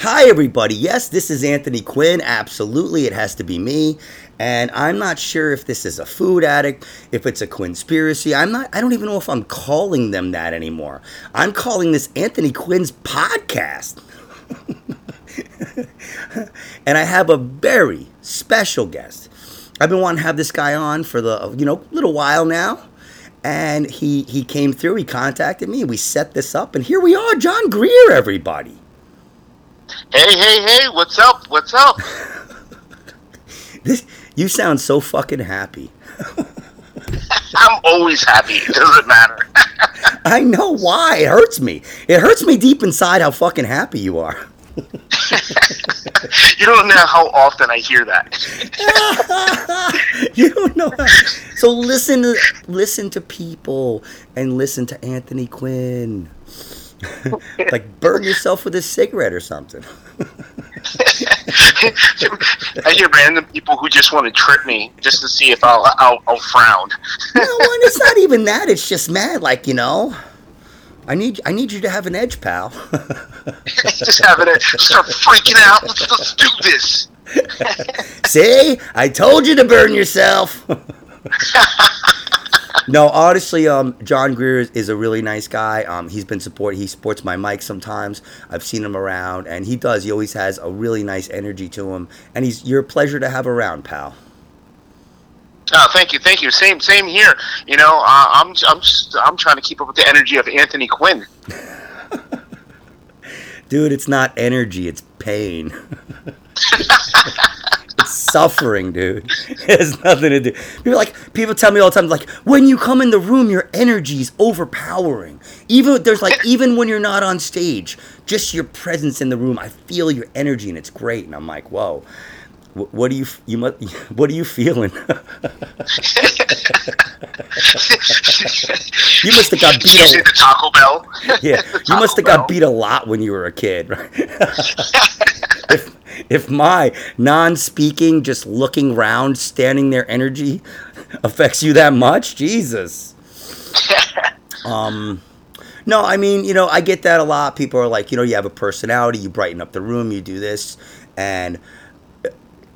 Hi, everybody. Yes, this is Anthony Quinn. Absolutely, it has to be me. And I'm not sure if this is a food addict, if it's a conspiracy. I'm not, I don't even know if I'm calling them that anymore. I'm calling this Anthony Quinn's podcast. and I have a very special guest. I've been wanting to have this guy on for the, you know, little while now. And he, he came through, he contacted me, we set this up, and here we are, John Grier, everybody. Hey, hey, hey, what's up? What's up? This, you sound so fucking happy. I'm always happy. It doesn't matter. I know why. It hurts me. It hurts me deep inside how fucking happy you are. you don't know how often I hear that. you don't know. How. So listen to listen to people and listen to Anthony Quinn. like burn yourself with a cigarette or something. I hear random people who just want to trip me just to see if I'll I'll, I'll frown. no, and it's not even that. It's just mad. Like you know, I need I need you to have an edge, pal. just having it start freaking out. Let's, let's do this. See, I told you to burn yourself. No, honestly, um, John Grier is, is, a really nice guy. Um, he's been support. He supports my mic sometimes. I've seen him around, and he does. He always has a really nice energy to him, and he's you're a pleasure to have around, pal. Oh, thank you, thank you. Same, same here. You know, uh, I'm, I'm, just, I'm trying to keep up with the energy of Anthony Quinn. Dude, it's not energy; it's pain. it's suffering, dude. It has nothing to do. People like people tell me all the time, like when you come in the room, your energy is overpowering. Even there's like even when you're not on stage, just your presence in the room, I feel your energy, and it's great. And I'm like, whoa. What do you you must? What are you feeling? you must have got beat. a, the Taco Bell. Yeah, you must have got beat a lot when you were a kid, right? If if my non-speaking, just looking round, standing there, energy affects you that much, Jesus. um. No, I mean, you know, I get that a lot. People are like, you know, you have a personality, you brighten up the room, you do this, and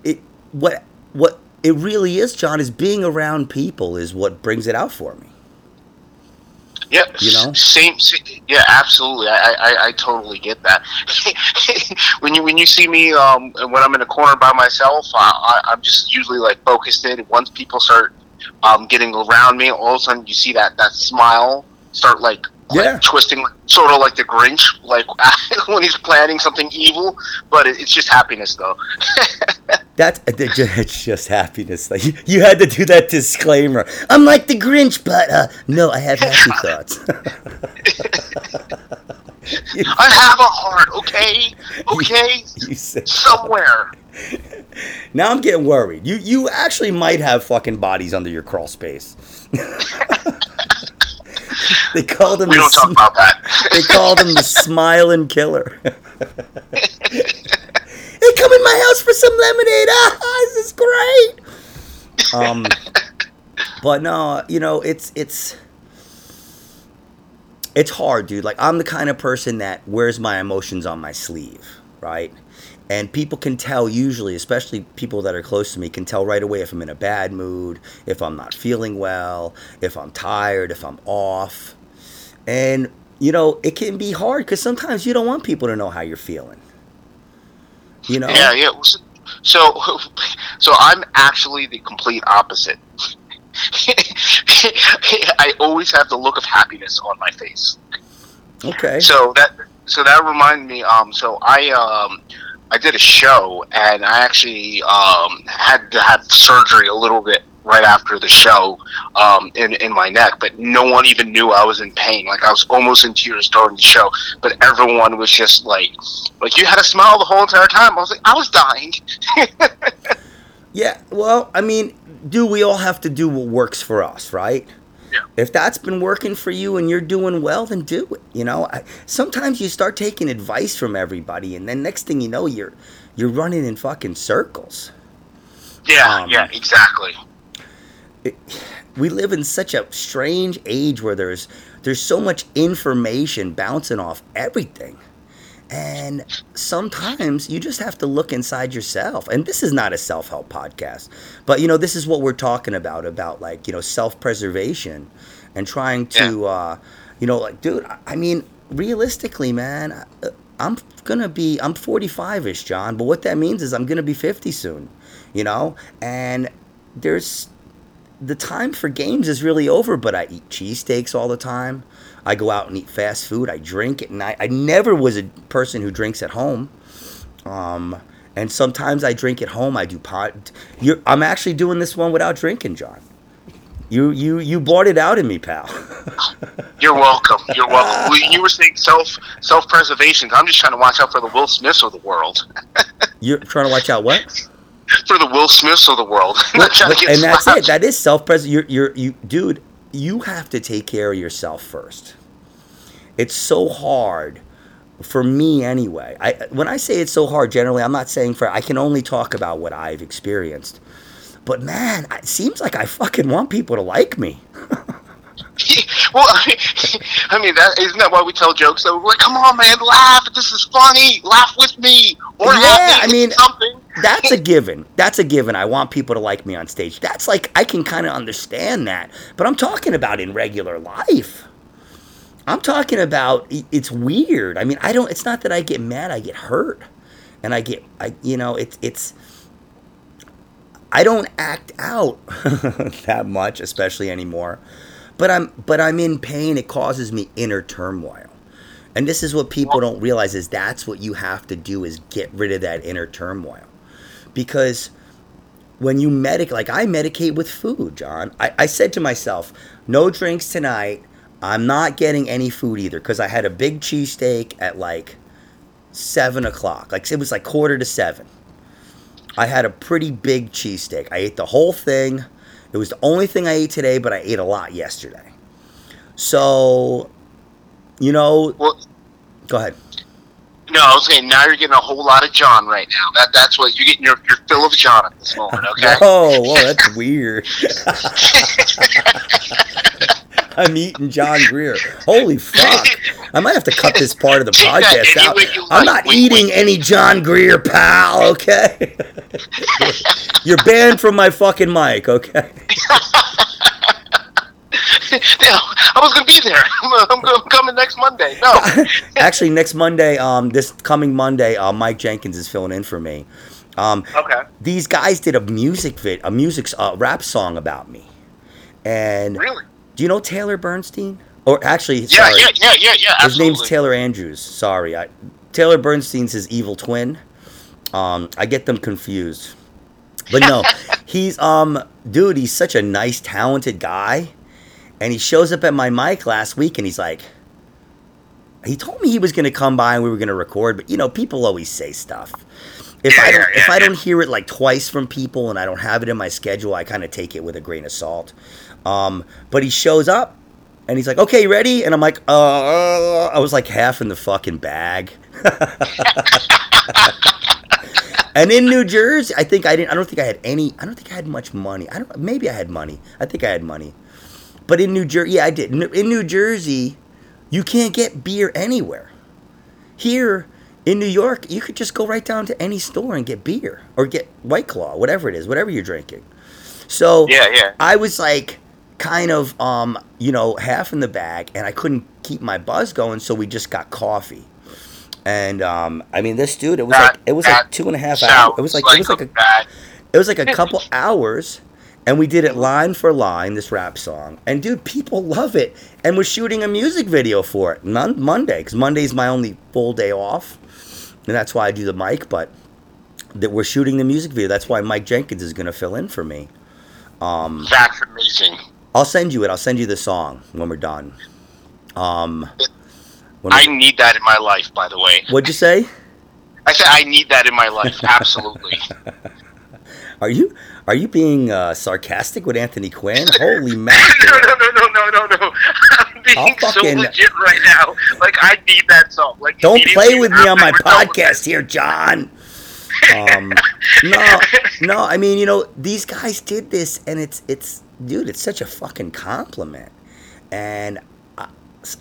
it what what it really is, John, is being around people is what brings it out for me. Yeah, you know, same. same yeah, absolutely. I, I, I totally get that. when you when you see me um, when I'm in a corner by myself, I, I, am just usually like focused in. Once people start um, getting around me, all of a sudden you see that that smile start like yeah. Like, twisting, sort of like the Grinch, like when he's planning something evil. But it, it's just happiness, though. That's it's just happiness. Like you had to do that disclaimer. I'm like the Grinch, but uh, no, I have happy thoughts. I have a heart, okay, okay, you, you somewhere. Now I'm getting worried. You you actually might have fucking bodies under your crawl space. they called him. We don't talk about that. they called him the smiling killer. hey, come in my house for some lemonade. Ah, this is great. Um, but no, you know, it's it's it's hard, dude. Like I'm the kind of person that wears my emotions on my sleeve, right? And people can tell usually especially people that are close to me can tell right away if i'm in a bad mood if i'm not feeling well if i'm tired if i'm off. And you know it can be hard because sometimes you don't want people to know how you're feeling. You know? Yeah yeah so so i'm actually the complete opposite. I always have the look of happiness on my face. Okay. So that so that reminded me um so i um I did a show, and I actually um, had to have surgery a little bit right after the show um, in in my neck, but no one even knew I was in pain. Like I was almost in tears during the show, but everyone was just like, like you had a smile the whole entire time. I was like, I was dying. yeah, well, I mean, do we all have to do what works for us, right? Yeah. If that's been working for you and you're doing well, then do it. You know, I, sometimes you start taking advice from everybody, and then next thing you know, you're you're running in fucking circles. Yeah, um, yeah, exactly. It, we live in such a strange age where there's there's so much information bouncing off everything, And sometimes you just have to look inside yourself. And this is not a self help podcast, but you know, this is what we're talking about about like, you know, self preservation and trying to, yeah. uh, you know, like, dude, I mean, realistically, man, uh, I'm gonna be, I'm 45 ish, John, but what that means is I'm gonna be 50 soon, you know? And there's, the time for games is really over, but I eat cheesesteaks all the time. I go out and eat fast food. I drink at night. I never was a person who drinks at home. Um, and sometimes I drink at home. I do pot. You're, I'm actually doing this one without drinking, John. You you you brought it out in me, pal. You're welcome. You're welcome. you were saying self self preservation. I'm just trying to watch out for the Will Smiths of the world. You're trying to watch out what? For the Will Smiths of the world. Well, and that's it. That is self preservation. You're you're you dude you have to take care of yourself first. It's so hard for me anyway. I when I say it's so hard generally, I'm not saying for I can only talk about what I've experienced. But man, it seems like I fucking want people to like me. well, I mean, that isn't that why we tell jokes? So we're like, come on, man, laugh. This is funny. Laugh with me. Or yeah, I mean, something. That's a given. That's a given. I want people to like me on stage. That's like I can kind of understand that. But I'm talking about in regular life. I'm talking about it's weird. I mean, I don't. It's not that I get mad. I get hurt, and I get. I you know it's it's. I don't act out that much, especially anymore but I'm but I'm in pain. It causes me inner turmoil. And this is what people don't realize is that's what you have to do is get rid of that inner turmoil. Because when you medicate, like I medicate with food, John. I, I said to myself, no drinks tonight. I'm not getting any food either because I had a big cheesesteak at like seven o'clock. Like it was like quarter to seven. I had a pretty big cheesesteak. I ate the whole thing. It was the only thing I ate today, but I ate a lot yesterday. So, you know, well, go ahead. No, I was saying now you're getting a whole lot of John right now. That that's what you're getting your, your fill of John at this moment. Okay. oh, whoa, that's weird. I'm eating John Grier. Holy fuck! I might have to cut this part of the podcast out. I'm not eating any John Grier, pal. Okay. You're banned from my fucking mic. Okay. I was gonna be there. I'm, I'm, coming next Monday. No, actually, next Monday, um, this coming Monday, uh, Mike Jenkins is filling in for me. Um, okay. These guys did a music vid, a music uh, rap song about me, and really, do you know Taylor Bernstein? Or actually, yeah, sorry, yeah, yeah, yeah, yeah. His name's Taylor Andrews. Sorry, I, Taylor Bernstein's his evil twin. Um, I get them confused, but no, he's um, dude, he's such a nice, talented guy, and he shows up at my mic last week, and he's like, he told me he was gonna come by and we were gonna record, but you know, people always say stuff. If I don't, if I don't hear it like twice from people and I don't have it in my schedule, I kind of take it with a grain of salt. Um, but he shows up and he's like, "Okay, ready?" And I'm like, "Uh," I was like half in the fucking bag. and in New Jersey, I think I didn't. I don't think I had any. I don't think I had much money. I don't. Maybe I had money. I think I had money. But in New Jersey, yeah, I did. In New Jersey, you can't get beer anywhere. Here in New York, you could just go right down to any store and get beer or get White Claw, whatever it is, whatever you're drinking. So yeah, yeah. I was like, kind of um, you know half in the bag, and I couldn't keep my buzz going, so we just got coffee. And um, I mean, this dude, it was that, like it was like two and a half hours. It was like, like it was like a, a it was like a couple hours, and we did it line for line. This rap song, and dude, people love it. And we're shooting a music video for it Mon- Monday because Monday's my only full day off, and that's why I do the mic. But that we're shooting the music video. That's why Mike Jenkins is going to fill in for me. Um, that's amazing. I'll send you it. I'll send you the song when we're done. Um, I need that in my life, by the way. What'd you say? I said I need that in my life. Absolutely. are you are you being uh, sarcastic with Anthony Quinn? Holy mackerel! no, no, no, no, no, no, no. I'm being fucking, so legit right now. Like I need that song. Like don't play with me on my podcast here, John. Um, no, no. I mean, you know, these guys did this, and it's it's dude, it's such a fucking compliment. And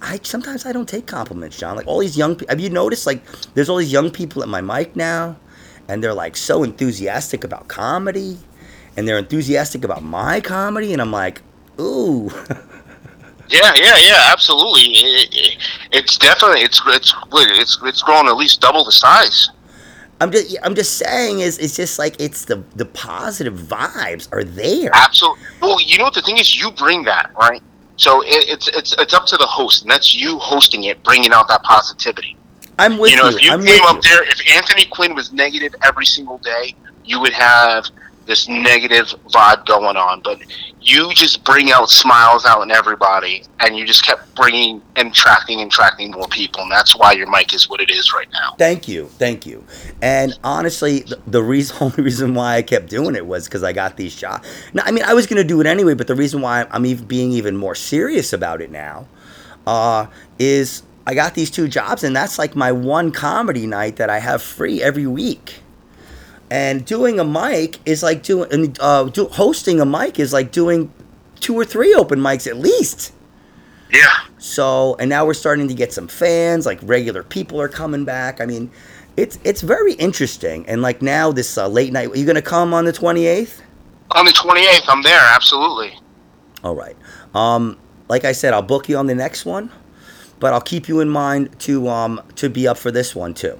I sometimes I don't take compliments, John. Like all these young. Have you noticed? Like there's all these young people at my mic now, and they're like so enthusiastic about comedy, and they're enthusiastic about my comedy, and I'm like, ooh. Yeah, yeah, yeah, absolutely. It, it, it's definitely it's it's it's it's grown at least double the size. I'm just I'm just saying is it's just like it's the the positive vibes are there. Absolutely. Well, you know what the thing is, you bring that right. So it, it's it's it's up to the host, and that's you hosting it, bringing out that positivity. I'm with you. Know, you. if you I'm came up there, if Anthony Quinn was negative every single day, you would have this negative vibe going on. But you just bring out smiles out in everybody, and you just kept bringing and tracking and tracking more people, and that's why your mic is what it is right now. Thank you, thank you. And honestly, the, the reason, only reason why I kept doing it was because I got these shots. Now, I mean, I was going to do it anyway, but the reason why I'm even being even more serious about it now uh, is I got these two jobs, and that's like my one comedy night that I have free every week. And doing a mic is like doing, uh, do, hosting a mic is like doing two or three open mics at least. Yeah. So, and now we're starting to get some fans, like regular people are coming back. I mean, it's it's very interesting. And like now, this uh, late night, are you going to come on the 28th? On the 28th, I'm there, absolutely. All right. Um, like I said, I'll book you on the next one, but I'll keep you in mind to um to be up for this one too.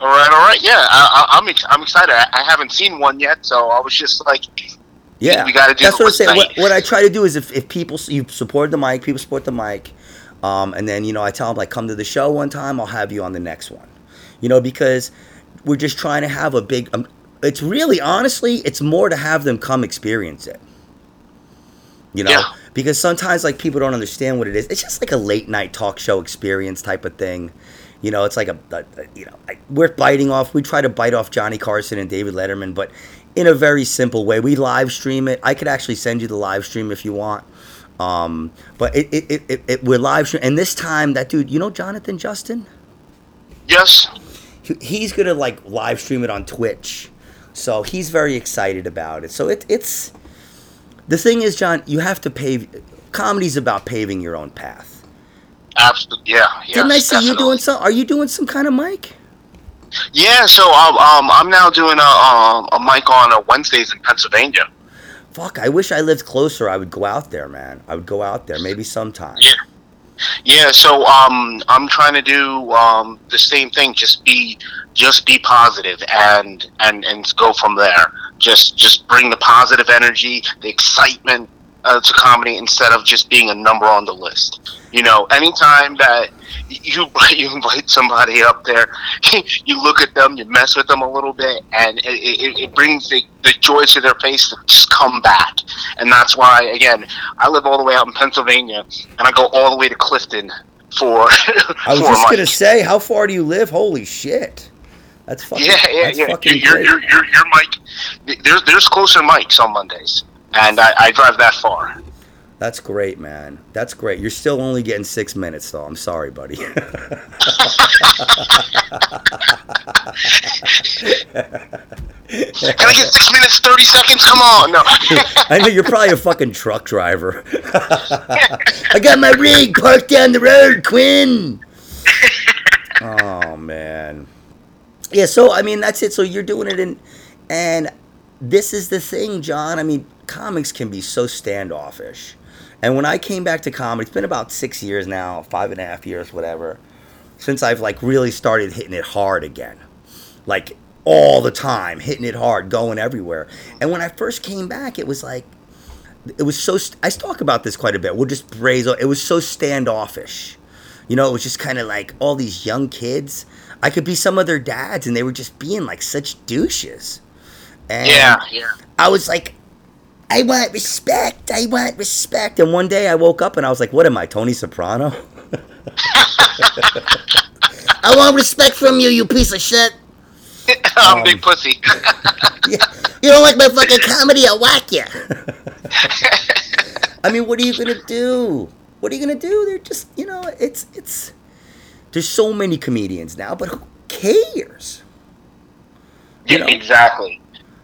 All right, all right, yeah, I, am I'm, I'm excited. I, I, haven't seen one yet, so I was just like, yeah, we got to do. That's what I'm saying. What, what, I try to do is if, if people you support the mic, people support the mic, um, and then you know I tell them like come to the show one time, I'll have you on the next one, you know, because we're just trying to have a big. Um, it's really honestly, it's more to have them come experience it. You know, yeah. Because sometimes like people don't understand what it is. It's just like a late night talk show experience type of thing you know, it's like a, a, a you know, I, we're biting off. We try to bite off Johnny Carson and David Letterman, but in a very simple way. We live stream it. I could actually send you the live stream if you want. Um, but it, it, it, it, we're live stream, and this time that dude, you know, Jonathan Justin. Yes. He, he's gonna like live stream it on Twitch, so he's very excited about it. So it, it's the thing is, John, you have to pave. Comedy's about paving your own path. Absolutely, yeah. Yes, Didn't I see definitely. you doing some? Are you doing some kind of mic? Yeah, so um, um I'm now doing a um, a mic on uh, Wednesdays in Pennsylvania. Fuck, I wish I lived closer. I would go out there, man. I would go out there maybe sometime. Yeah. Yeah, so um, I'm trying to do um, the same thing. Just be, just be positive, and and and go from there. Just just bring the positive energy, the excitement, uh, to comedy instead of just being a number on the list. You know, anytime that you you invite somebody up there, you look at them, you mess with them a little bit, and it, it, it brings the, the joy to their face to just come back. And that's why, again, I live all the way out in Pennsylvania, and I go all the way to Clifton for. I was for just gonna say, how far do you live? Holy shit! That's fucking. Yeah, yeah, yeah. You're, you're, you're, you're, Mike. There's there's closer mics on Mondays and I, I drive that far. That's great, man. That's great. You're still only getting six minutes, though. I'm sorry, buddy. Can I get six minutes, 30 seconds? Come on. No. I know you're probably a fucking truck driver. I got my rig parked down the road, Quinn. Oh, man. Yeah, so, I mean, that's it. So you're doing it in. And this is the thing, John. I mean, comics can be so standoffish. And when I came back to comedy, it's been about six years now, five and a half years, whatever, since I've like really started hitting it hard again. Like all the time, hitting it hard, going everywhere. And when I first came back, it was like, it was so, I talk about this quite a bit. We'll just braze, it was so standoffish. You know, it was just kind of like all these young kids. I could be some of their dads, and they were just being like such douches. And yeah, yeah. I was like, I want respect. I want respect. And one day I woke up and I was like, what am I, Tony Soprano? I want respect from you, you piece of shit. I'm um, big pussy. yeah. You don't like my fucking comedy? I'll whack you. I mean, what are you gonna do? What are you gonna do? They're just, you know, it's it's. There's so many comedians now, but who cares? You know? Exactly.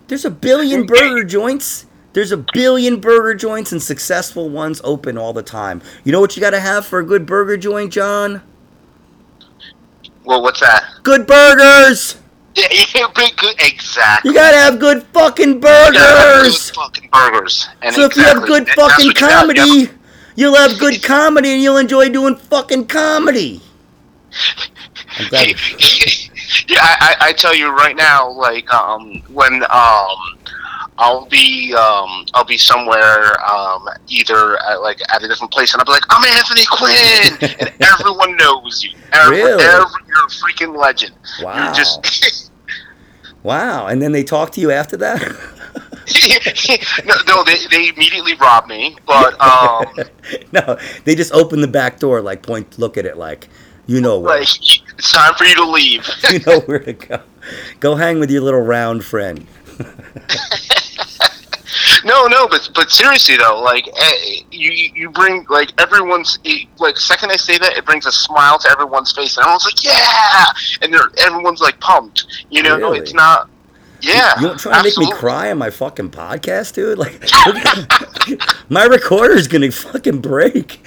There's a billion burger joints There's a billion burger joints and successful ones open all the time. You know what you got to have for a good burger joint, John? Well, what's that? Good burgers. Yeah, good. Exactly. You gotta have good fucking burgers. Good fucking burgers. And so exactly, if you have good fucking comedy, you yep. you'll have good comedy, and you'll enjoy doing fucking comedy. yeah, I, I, tell you right now, like um, when um, I'll be um, I'll be somewhere um, either at, like at a different place, and I'll be like, "I'm Anthony Quinn," and everyone knows you. Every, really? Every, you're a freaking legend. Wow. You're just wow. And then they talk to you after that. no, no, they, they immediately rob me, but um, no, they just open the back door, like point, look at it, like you know where. Like, it's time for you to leave. you know where to go. Go hang with your little round friend no, no, but but seriously though, like eh, you you bring like everyone's like second I say that it brings a smile to everyone's face and everyone's like yeah, and they're everyone's like pumped. You know, really? it's not. Yeah, you, you don't try to make me cry on my fucking podcast, dude. Like, my recorder's gonna fucking break.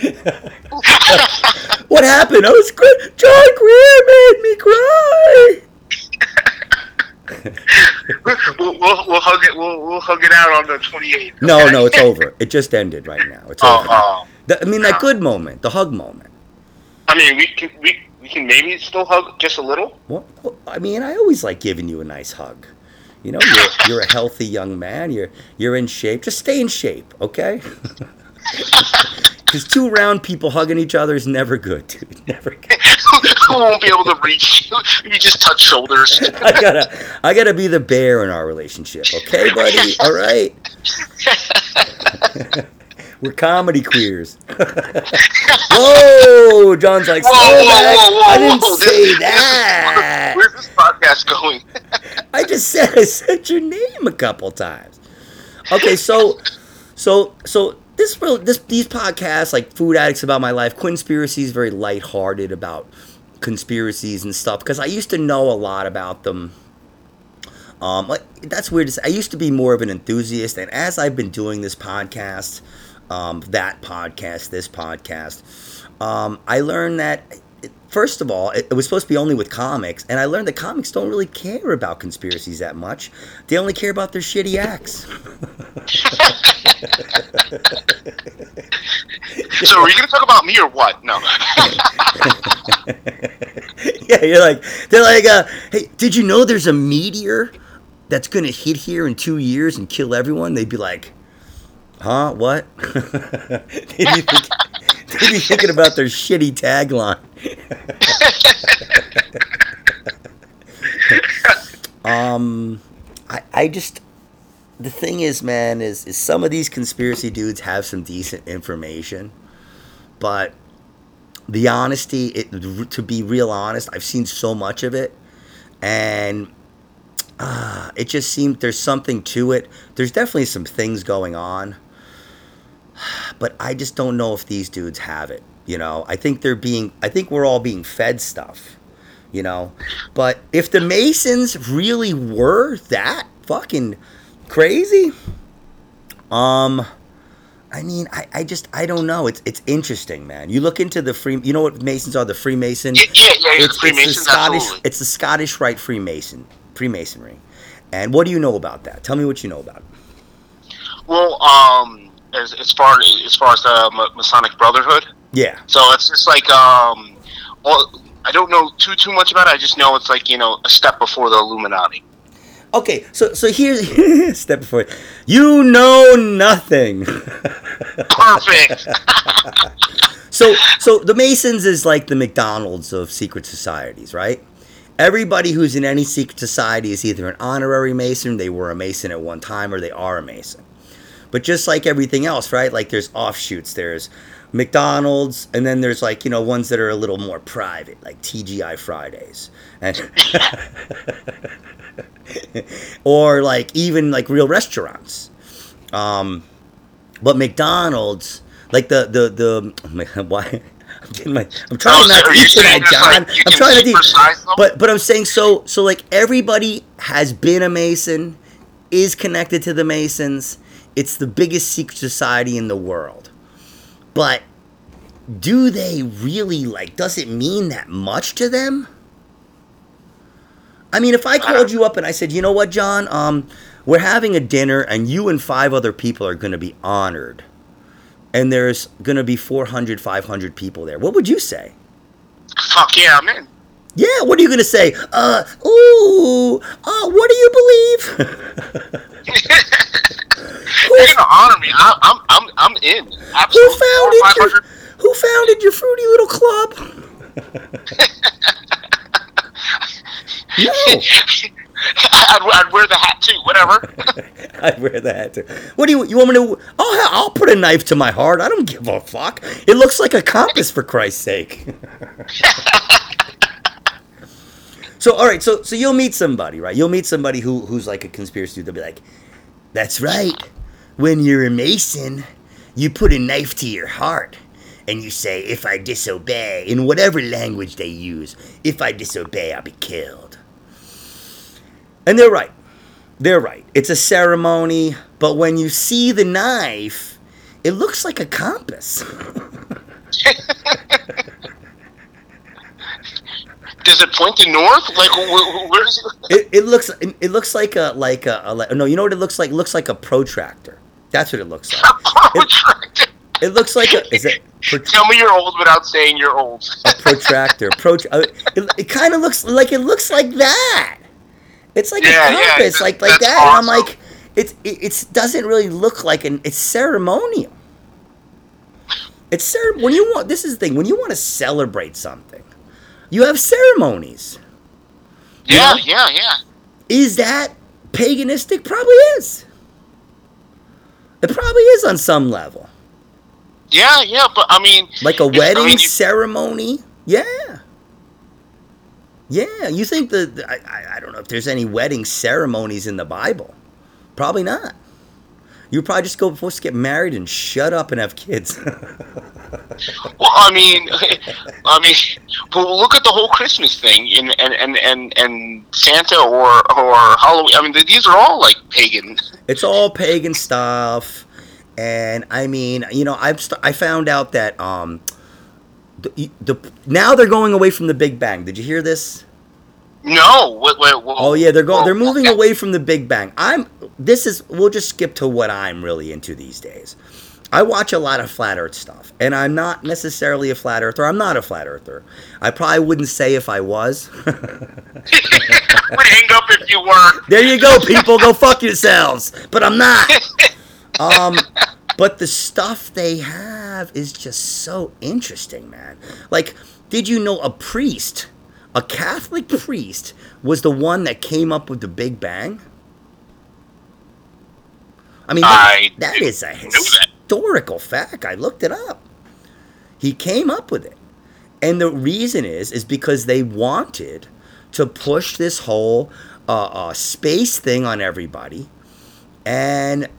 What happened? I was good. John Grier made me cry we'll, we'll, we'll, hug it. We'll, we'll hug it out on the 28th. Okay? No, no, it's over. It just ended right now. It's oh, over. Oh. The, I mean, that good moment, the hug moment. I mean, we can we, we can maybe still hug just a little. Well, I mean, I always like giving you a nice hug. You know, you're, you're a healthy young man. You're you're in shape. Just stay in shape, okay? Because two round people hugging each other is never good, dude. Never good. Who won't be able to reach you? You just touch shoulders. I gotta, I gotta be the bear in our relationship, okay, buddy? All right. We're comedy queers. whoa, John's like, whoa, whoa, whoa, whoa, I didn't say that. Where's this podcast going? I just said I said your name a couple times. Okay, so, so, so this this these podcasts like Food Addicts About My Life, Quinnspiracy is very lighthearted about conspiracies and stuff because I used to know a lot about them. Um, like, that's weird. I used to be more of an enthusiast, and as I've been doing this podcast, um, that podcast, this podcast, um, I learned that first of all, it, it, was supposed to be only with comics, and I learned that comics don't really care about conspiracies that much. They only care about their shitty acts. so, are you going to talk about me or what? No. yeah, you're like, they're like, uh, hey, did you know there's a meteor that's going to hit here in two years and kill everyone? They'd be like, huh, what? they'd, be thinking, about their shitty tagline. um, I, I just the thing is, man, is, is some of these conspiracy dudes have some decent information, but the honesty, it, to be real honest, I've seen so much of it, and uh, it just seems there's something to it. There's definitely some things going on, but I just don't know if these dudes have it. You know, I think they're being, I think we're all being fed stuff, you know. But if the Masons really were that fucking crazy, um, I mean, I, I just I don't know. It's it's interesting, man. You look into the free. You know what Masons are? The Freemason. Yeah, yeah, yeah. It's, it's the Scottish. Absolutely. It's the Scottish Rite Freemason Freemasonry. And what do you know about that? Tell me what you know about it. Well, um, as, as far as far as the Masonic Brotherhood. Yeah. So it's just like um, well, I don't know too too much about it. I just know it's like you know a step before the Illuminati. Okay, so so here's step before. You know nothing. Perfect. so so the Masons is like the McDonald's of secret societies, right? Everybody who's in any secret society is either an honorary Mason, they were a Mason at one time, or they are a Mason. But just like everything else, right? Like there's offshoots. There's McDonald's, and then there's like you know ones that are a little more private, like TGI Fridays, and or like even like real restaurants. Um, but McDonald's, like the the the why. I'm, getting my, I'm trying oh, not to eat tonight, John. Like, I'm trying to eat, but but I'm saying so so like everybody has been a Mason, is connected to the Masons, it's the biggest secret society in the world. But do they really like does it mean that much to them? I mean, if I called you up and I said, "You know what, John? Um we're having a dinner and you and five other people are going to be honored." And there's going to be 400, 500 people there. What would you say? Fuck yeah, I'm in. Yeah, what are you going to say? Uh, ooh, uh, what do you believe? You're gonna honor me. I, I'm, I'm, I'm in. Absolutely. Who founded your, Who founded your fruity little club? no. I'd, I'd, wear the hat too. Whatever. I'd wear the hat too. What do you you want me to? Oh, I'll put a knife to my heart. I don't give a fuck. It looks like a compass for Christ's sake. So all right, so so you'll meet somebody, right? You'll meet somebody who who's like a conspiracy. They'll be like, "That's right. When you're a Mason, you put a knife to your heart." And you say, if I disobey, in whatever language they use, if I disobey, I'll be killed. And they're right. They're right. It's a ceremony, but when you see the knife, it looks like a compass. Does it point to north? Like where, where is it? it? It looks it looks like a like a, a, no. You know what it looks like? It looks like a protractor. That's what it looks like. A protractor. It, it looks like a. Is it? Tell me you're old without saying you're old. a protractor. Prot- uh, it, it kind of looks like it looks like that. It's like yeah, a compass, yeah, like like that. Awesome. And I'm like, it, it it doesn't really look like an. It's ceremonial. It's cere- when you want. This is the thing. When you want to celebrate something, you have ceremonies. Yeah, you know? yeah, yeah. Is that paganistic? Probably is. It probably is on some level. Yeah, yeah, but I mean, like a wedding I mean, ceremony. Yeah. Yeah, you think that I, I don't know if there's any wedding ceremonies in the Bible. Probably not. You probably just go supposed to get married and shut up and have kids. well, I mean, I mean, well, look at the whole Christmas thing and and and and, and Santa or or Halloween. I mean, these are all like pagan. It's all pagan stuff, and I mean, you know, I've st- I found out that um the, the, now they're going away from the Big Bang. Did you hear this? No. Oh yeah, they're going. They're moving away from the Big Bang. I'm. This is. We'll just skip to what I'm really into these days. I watch a lot of flat Earth stuff, and I'm not necessarily a flat earther. I'm not a flat earther. I probably wouldn't say if I was. would hang up if you were. There you go, people. Go fuck yourselves. But I'm not. Um, but the stuff they have is just so interesting, man. Like, did you know a priest, a Catholic priest, was the one that came up with the Big Bang? I mean, I that, that is a historical that. fact. I looked it up. He came up with it. And the reason is is because they wanted to push this whole uh, uh, space thing on everybody. And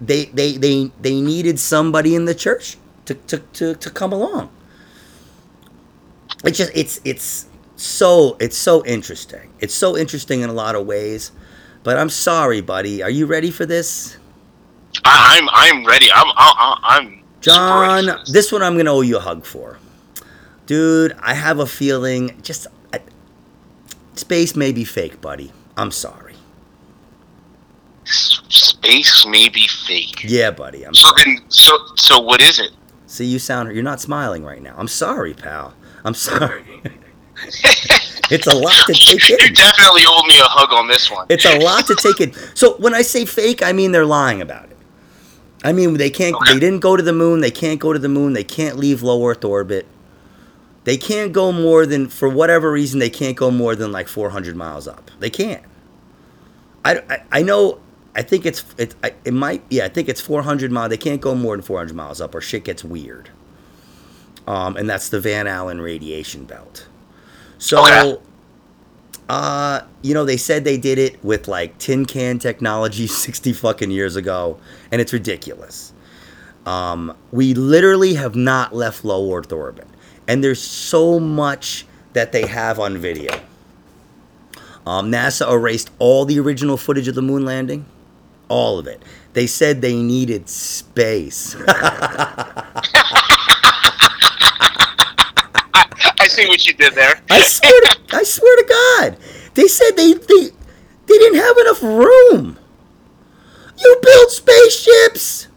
they they they they needed somebody in the church to to to, to come along. It's just it's it's so it's so interesting. It's so interesting in a lot of ways. But I'm sorry, buddy. Are you ready for this? I'm I'm ready. I'm I'm, I'm John. This. this one I'm gonna owe you a hug for, dude. I have a feeling just I, space may be fake, buddy. I'm sorry space may be fake. Yeah, buddy. I'm so sorry. then, so so what is it? See, you sound you're not smiling right now. I'm sorry, pal. I'm sorry. it's a lot to take in. You definitely owe me a hug on this one. It's a lot to take in. So when I say fake, I mean they're lying about it. I mean they can't. Okay. They didn't go to the moon. They can't go to the moon. They can't leave low Earth orbit. They can't go more than, for whatever reason, they can't go more than like 400 miles up. They can't. I, I, I know I think it's it it might yeah I think it's 400 miles. They can't go more than 400 miles up or shit gets weird. Um, and that's the Van Allen radiation belt. So, okay. uh, you know, they said they did it with like tin can technology 60 fucking years ago, and it's ridiculous. Um, we literally have not left low Earth orbit, and there's so much that they have on video. Um, NASA erased all the original footage of the moon landing all of it. They said they needed space. I see what you did there. I swear to, I swear to God. They said they, they they didn't have enough room. You build spaceships.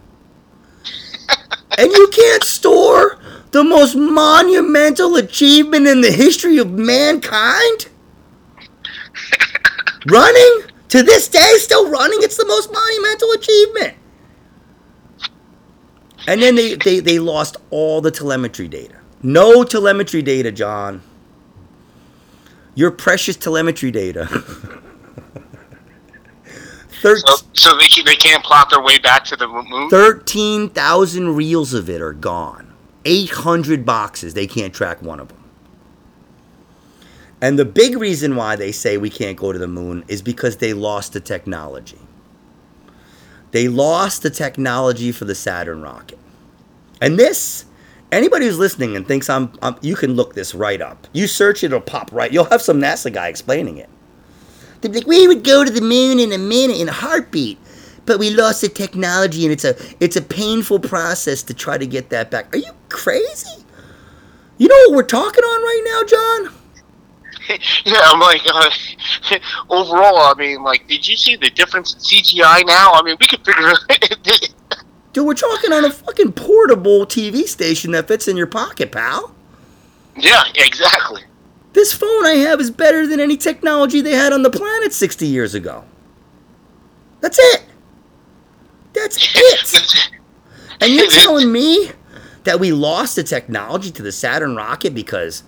and you can't store the most monumental achievement in the history of mankind? running? To this day, still running? It's the most monumental achievement. And then they, they, they lost all the telemetry data. No telemetry data, John. Your precious telemetry data. Thir- so, so they, they can't plot their way back to the moon? 13,000 reels of it are gone. 800 boxes, they can't track one of them. And the big reason why they say we can't go to the moon is because they lost the technology. They lost the technology for the Saturn rocket. And this, anybody who's listening and thinks I'm, I'm you can look this right up. You search it, it'll pop right. You'll have some NASA guy explaining it. They'd be like, we would go to the moon in a minute, in a heartbeat but we lost the technology and it's a it's a painful process to try to get that back. Are you crazy? You know what we're talking on right now, John? yeah, I'm like, uh, overall, I mean, like, did you see the difference in CGI now? I mean, we could figure it Dude, we're talking on a fucking portable TV station that fits in your pocket, pal. Yeah, exactly. This phone I have is better than any technology they had on the planet 60 years ago. That's it. That's it. and you're telling me that we lost the technology to the Saturn rocket because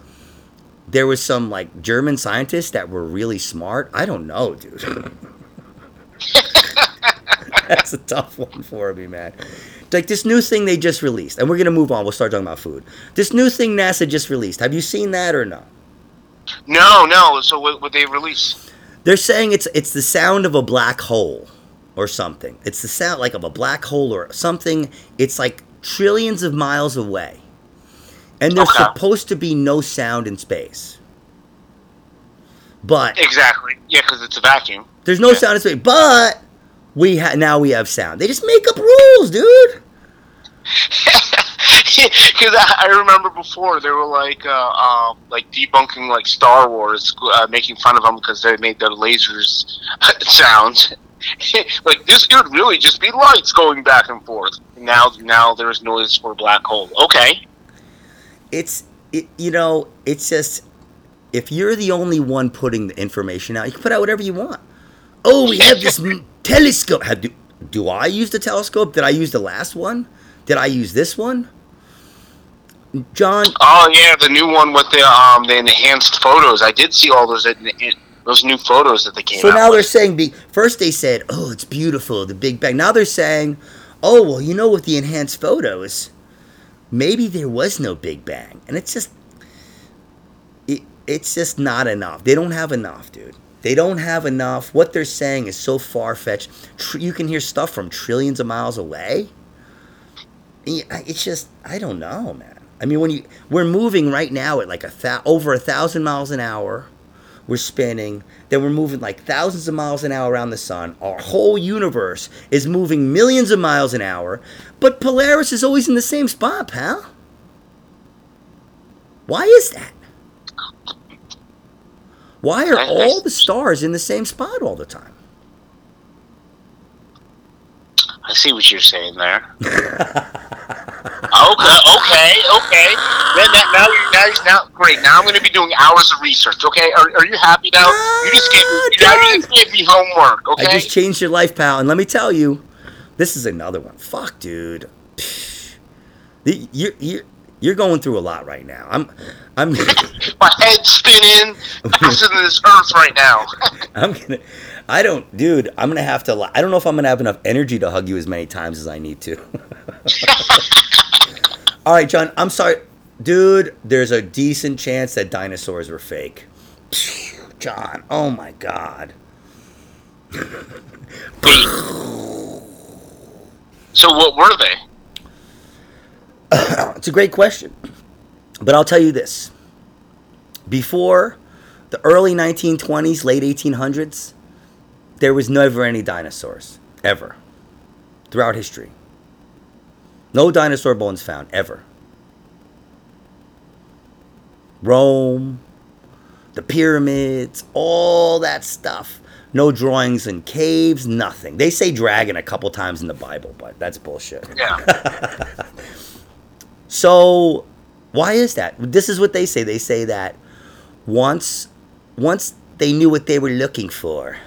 there was some like German scientists that were really smart? I don't know, dude. That's a tough one for me, man. Like this new thing they just released, and we're gonna move on. We'll start talking about food. This new thing NASA just released. Have you seen that or no? No, no. So what would they release? They're saying it's it's the sound of a black hole or something. It's the sound like of a black hole or something. It's like trillions of miles away. And there's okay. supposed to be no sound in space. But Exactly. Yeah, cuz it's a vacuum. There's no yeah. sound in space, but we ha- now we have sound. They just make up rules, dude. Because I, I, remember before they were like, uh, um, like debunking like Star Wars, uh, making fun of them because they made their lasers sound, like this could really just be lights going back and forth. Now, now there's noise for black hole. Okay. It's it, you know it's just if you're the only one putting the information out, you can put out whatever you want. Oh, we have this telescope. Have, do, do I use the telescope? Did I use the last one? Did I use this one? John. Oh yeah, the new one with the um the enhanced photos. I did see all those those new photos that they came so now with. they're saying first they said oh it's beautiful the big bang now they're saying oh well you know with the enhanced photos maybe there was no big bang and it's just it, it's just not enough they don't have enough dude they don't have enough what they're saying is so far-fetched Tr- you can hear stuff from trillions of miles away it's just i don't know man i mean when you we're moving right now at like a th- over a thousand miles an hour we're spinning, then we're moving like thousands of miles an hour around the sun. Our whole universe is moving millions of miles an hour, but Polaris is always in the same spot, pal. Why is that? Why are all the stars in the same spot all the time? I see what you're saying there. okay, okay, okay. Then that, now you're now, you're, now great. Now I'm going to be doing hours of research. Okay, are, are you happy now? you just gave me, now you just gave me homework. Okay, I just changed your life, pal. And let me tell you, this is another one. Fuck, dude. You you you're going through a lot right now. I'm I'm my head's spinning faster than this earth right now. I'm gonna I don't, dude. I'm gonna have to. I don't know if I'm gonna have enough energy to hug you as many times as I need to. All right, John. I'm sorry, dude. There's a decent chance that dinosaurs were fake. John. Oh my god. so what were they? it's a great question, but I'll tell you this. Before the early 1920s, late 1800s, there was never any dinosaurs. ever throughout history. No dinosaur bones found ever. Rome, the pyramids, all that stuff. No drawings in caves, nothing. They say dragon a couple times in the Bible, but that's bullshit. Yeah. so, why is that? This is what they say. They say that once once they knew what they were looking for,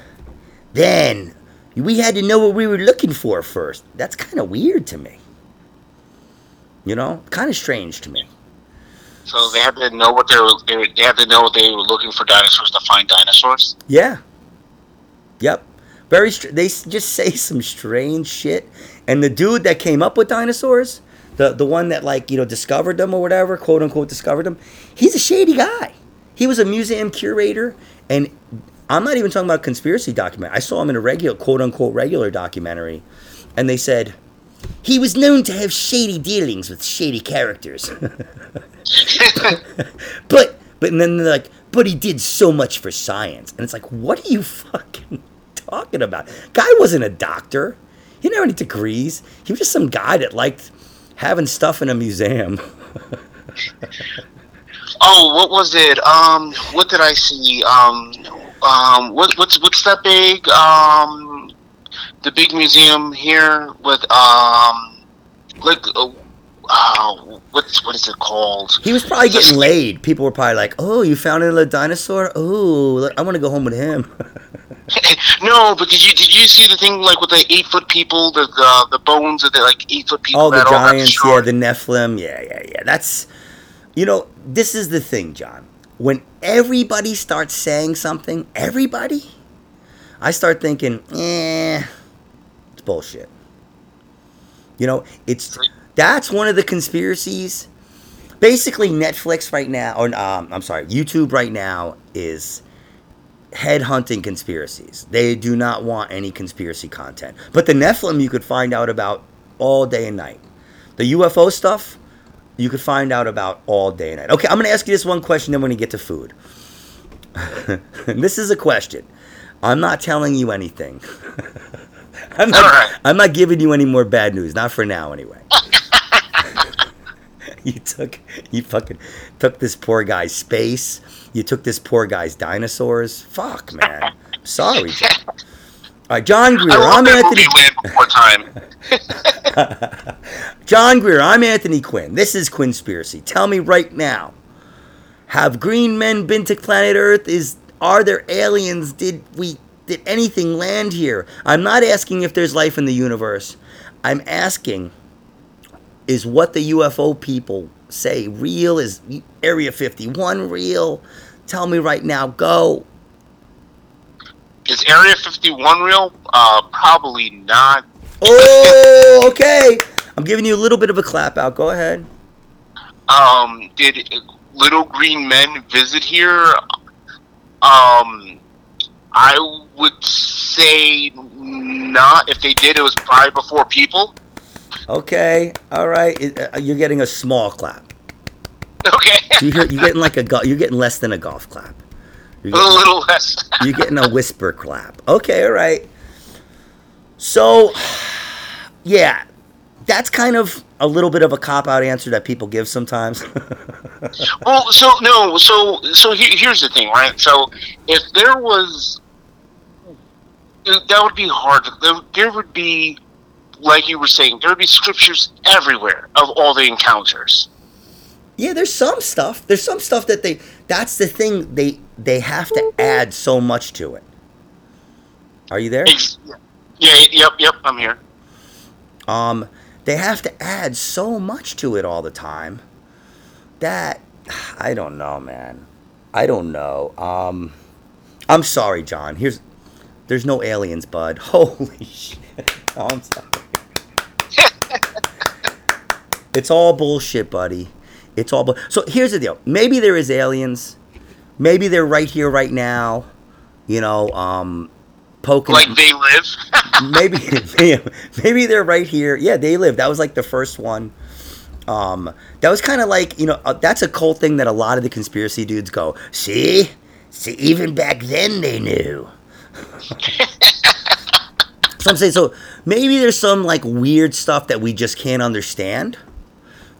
then we had to know what we were looking for first. That's kind of weird to me. You know, kind of strange to me. So they had to know what they were. They, were, they had to know what they were looking for dinosaurs to find dinosaurs. Yeah. Yep. Very. Str- they just say some strange shit, and the dude that came up with dinosaurs, the the one that like you know discovered them or whatever, quote unquote discovered them, he's a shady guy. He was a museum curator, and I'm not even talking about conspiracy document. I saw him in a regular, quote unquote, regular documentary, and they said he was known to have shady dealings with shady characters. but but and then they're like, but he did so much for science, and it's like, what are you fucking talking about? Guy wasn't a doctor. He didn't have any degrees. He was just some guy that liked having stuff in a museum. oh, what was it? Um, what did I see? Um, um, what, what's what's that big um, the big museum here with um, like uh, uh, what's what is it called? He was probably getting laid. People were probably like, "Oh, you found a dinosaur? Oh, I want to go home with him." no, but did you did you see the thing like with the eight foot people, the the, the bones of the like eight foot people? Oh, the giants, yeah, the Nephilim, yeah, yeah, yeah. That's you know, this is the thing, John when everybody starts saying something, everybody, I start thinking, eh, it's bullshit. You know, it's that's one of the conspiracies. Basically, Netflix right now, or um, I'm sorry, YouTube right now is headhunting conspiracies. They do not want any conspiracy content. But the Nephilim you could find out about all day and night. The UFO stuff, you could find out about all day and night. Okay, I'm going to ask you this one question, then when we're going to get to food. this is a question. I'm not telling you anything. I'm not, right. I'm not giving you any more bad news. Not for now, anyway. you took, you fucking took this poor guy's space. You took this poor guy's dinosaurs. Fuck, man. Sorry. John. All right, John Grier. I'm Anthony. Quinn. John Grier. I'm Anthony Quinn. This is Quinnspiracy. Tell me right now. Have green men been to planet Earth? Is are there aliens? Did we did anything land here? I'm not asking if there's life in the universe. I'm asking is what the UFO people say real? Is Area 51 real? Tell me right now. Go. Is Area 51 real? Uh, probably not. Oh, okay. I'm giving you a little bit of a clap out. Go ahead. Um, did little green men visit here? Um, I would say not. If they did, it was probably before people. Okay, all right. Uh, you're getting a small clap. Okay. you're, you're getting like a you're getting less than a golf clap. Getting, a little less. you're getting a whisper clap. Okay, all right. So, yeah, that's kind of a little bit of a cop out answer that people give sometimes. well, so no, so so he, here's the thing, right? So if there was, that would be hard. There would be, like you were saying, there would be scriptures everywhere of all the encounters. Yeah, there's some stuff. There's some stuff that they. That's the thing. They they have to add so much to it. Are you there? Yeah. Yep. Yep. I'm here. Um, they have to add so much to it all the time. That I don't know, man. I don't know. Um, I'm sorry, John. Here's there's no aliens, bud. Holy shit. Oh, I'm sorry. It's all bullshit, buddy. It's all. Bu- so here's the deal. Maybe there is aliens. Maybe they're right here, right now. You know, um, poking. Like they live. maybe, maybe they're right here. Yeah, they live. That was like the first one. Um, that was kind of like you know uh, that's a cool thing that a lot of the conspiracy dudes go. See, see, even back then they knew. So I'm saying, so maybe there's some like weird stuff that we just can't understand.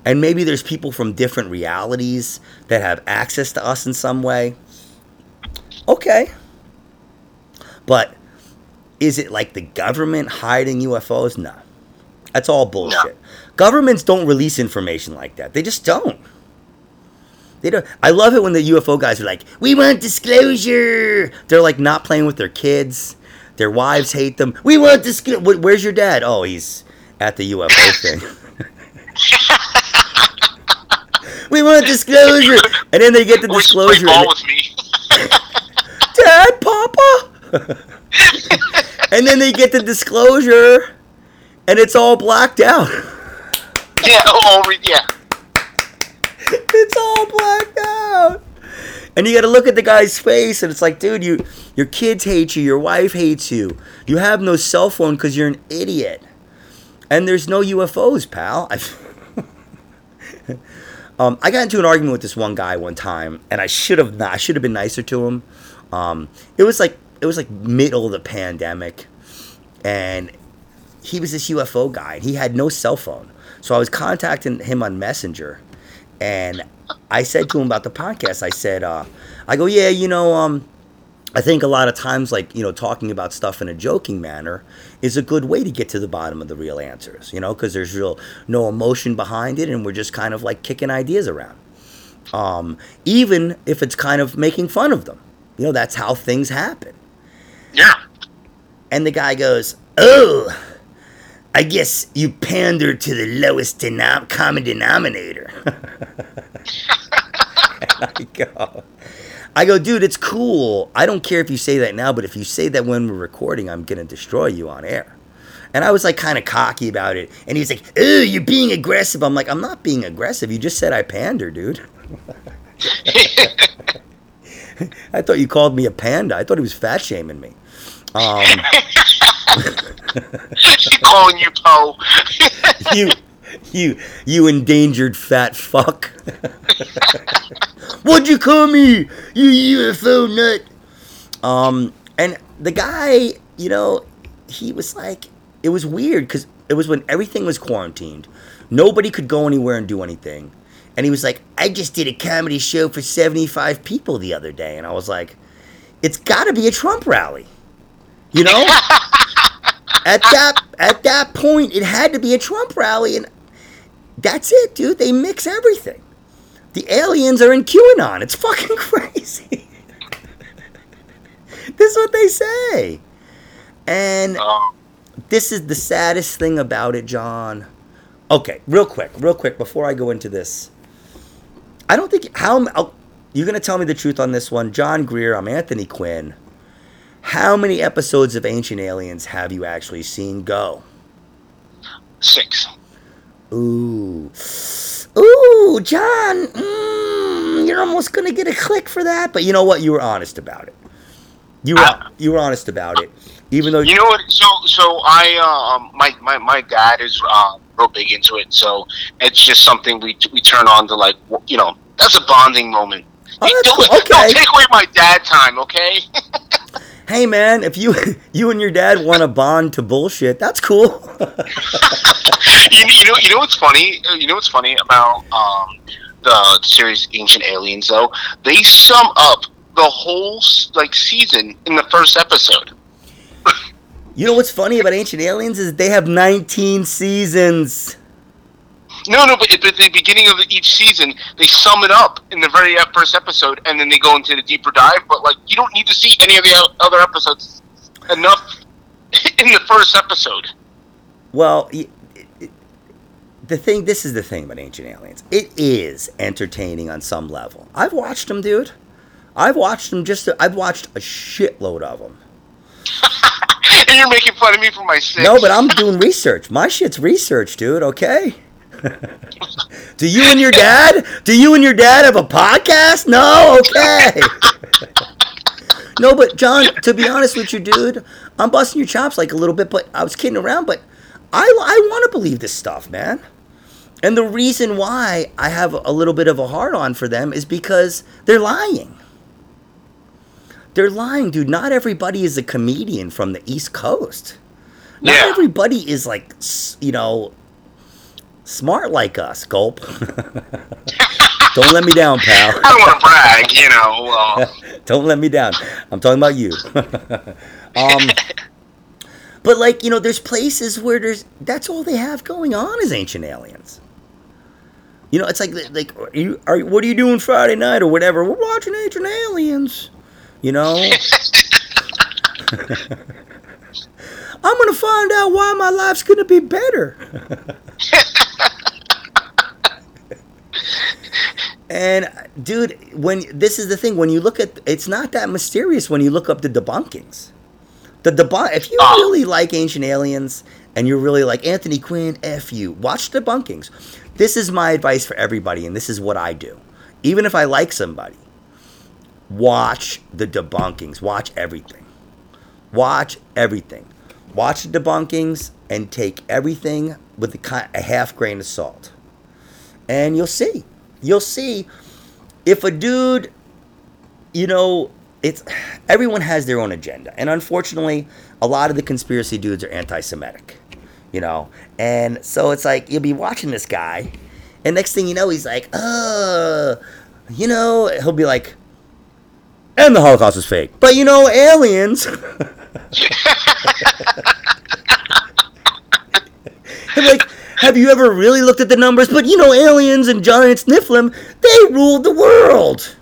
And maybe there's people from different realities that have access to us in some way. Okay. But is it like the government hiding UFOs? No. That's all bullshit. No. Governments don't release information like that. They just don't. They don't. I love it when the UFO guys are like, "We want disclosure." They're like not playing with their kids. Their wives hate them. We want disclosure. Where's your dad? Oh, he's at the UFO thing. we want disclosure, and then they get the disclosure. Ball with me. Dad, Papa. and then they get the disclosure, and it's all blacked out. yeah. Yeah. It's all blacked out. And you got to look at the guy's face, and it's like, dude, you, your kids hate you, your wife hates you, you have no cell phone because you're an idiot, and there's no UFOs, pal. Um, I got into an argument with this one guy one time, and I should have not. I should have been nicer to him. Um, it was like it was like middle of the pandemic, and he was this UFO guy, and he had no cell phone. So I was contacting him on Messenger, and I said to him about the podcast. I said, uh, I go, yeah, you know, um, I think a lot of times, like, you know, talking about stuff in a joking manner is a good way to get to the bottom of the real answers, you know, because there's real no emotion behind it and we're just kind of like kicking ideas around. Um, even if it's kind of making fun of them. You know, that's how things happen. Yeah. And the guy goes, Oh, I guess you pander to the lowest denom- common denominator. I go, I go, dude, it's cool. I don't care if you say that now, but if you say that when we're recording, I'm gonna destroy you on air. And I was like kind of cocky about it. And he's like, "Oh, you're being aggressive." I'm like, "I'm not being aggressive. You just said I pander, dude." I thought you called me a panda. I thought he was fat shaming me. Um, calling you Poe. you, you, you endangered fat fuck. What'd you call me? You UFO nut. Um, and the guy, you know, he was like, it was weird because it was when everything was quarantined. Nobody could go anywhere and do anything. And he was like, I just did a comedy show for 75 people the other day. And I was like, it's got to be a Trump rally. You know? at that at that point, it had to be a Trump rally. And that's it, dude. They mix everything. The aliens are in QAnon. It's fucking crazy. this is what they say. And oh. this is the saddest thing about it, John. Okay, real quick, real quick, before I go into this. I don't think how I'll, oh, you're gonna tell me the truth on this one, John Grier. I'm Anthony Quinn. How many episodes of Ancient Aliens have you actually seen go? Six. Ooh, ooh, John. Mm, you're almost gonna get a click for that, but you know what? You were honest about it. You were uh, you were honest about it, even though you know what. So so I um my my my dad is um real big into it, so it's just something we we turn on to like you know that's a bonding moment. Oh, that's cool. okay. don't take away my dad time, okay? hey man, if you you and your dad want to bond to bullshit, that's cool. you, you know you know what's funny? You know what's funny about um the series Ancient Aliens though? They sum up the whole like season in the first episode. you know what's funny about Ancient Aliens is they have 19 seasons. No, no, but at the beginning of each season, they sum it up in the very first episode, and then they go into the deeper dive. But like, you don't need to see any of the other episodes enough in the first episode. Well, the thing, this is the thing about Ancient Aliens. It is entertaining on some level. I've watched them, dude. I've watched them just. I've watched a shitload of them. and you're making fun of me for my six. No, but I'm doing research. My shit's research, dude. Okay. Do you and your dad? Do you and your dad have a podcast? No. Okay. no, but John, to be honest with you, dude, I'm busting your chops like a little bit, but I was kidding around. But I, I want to believe this stuff, man. And the reason why I have a little bit of a hard on for them is because they're lying. They're lying, dude. Not everybody is a comedian from the East Coast. Not yeah. everybody is like, you know, smart like us. Gulp. don't let me down, pal. I don't want to brag, you know. Uh... don't let me down. I'm talking about you. um, but like you know, there's places where there's that's all they have going on is ancient aliens. You know, it's like like are you are what are you doing Friday night or whatever? We're watching Ancient Aliens. You know. I'm gonna find out why my life's gonna be better. And dude, when this is the thing, when you look at, it's not that mysterious when you look up the debunkings. The debunk. If you ah. really like Ancient Aliens and you're really like Anthony Quinn, f you, watch the debunkings. This is my advice for everybody, and this is what I do. Even if I like somebody, watch the debunkings. Watch everything. Watch everything. Watch the debunkings and take everything with a half grain of salt. And you'll see. You'll see if a dude, you know, it's everyone has their own agenda. And unfortunately, a lot of the conspiracy dudes are anti Semitic you know. And so it's like you'll be watching this guy, and next thing you know, he's like, uh, you know, he'll be like, and the Holocaust is fake, but you know, aliens. like, have you ever really looked at the numbers? But you know, aliens and giants Nephilim, they ruled the world.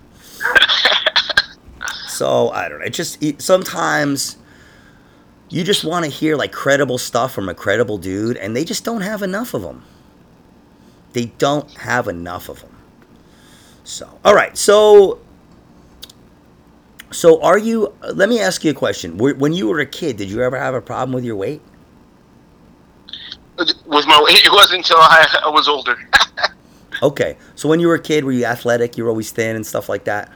so I don't know. It just it, sometimes you just want to hear like credible stuff from a credible dude, and they just don't have enough of them. They don't have enough of them. So, all right. So, so are you? Let me ask you a question. When you were a kid, did you ever have a problem with your weight? With my it wasn't until I, I was older. okay, so when you were a kid, were you athletic? You were always thin and stuff like that.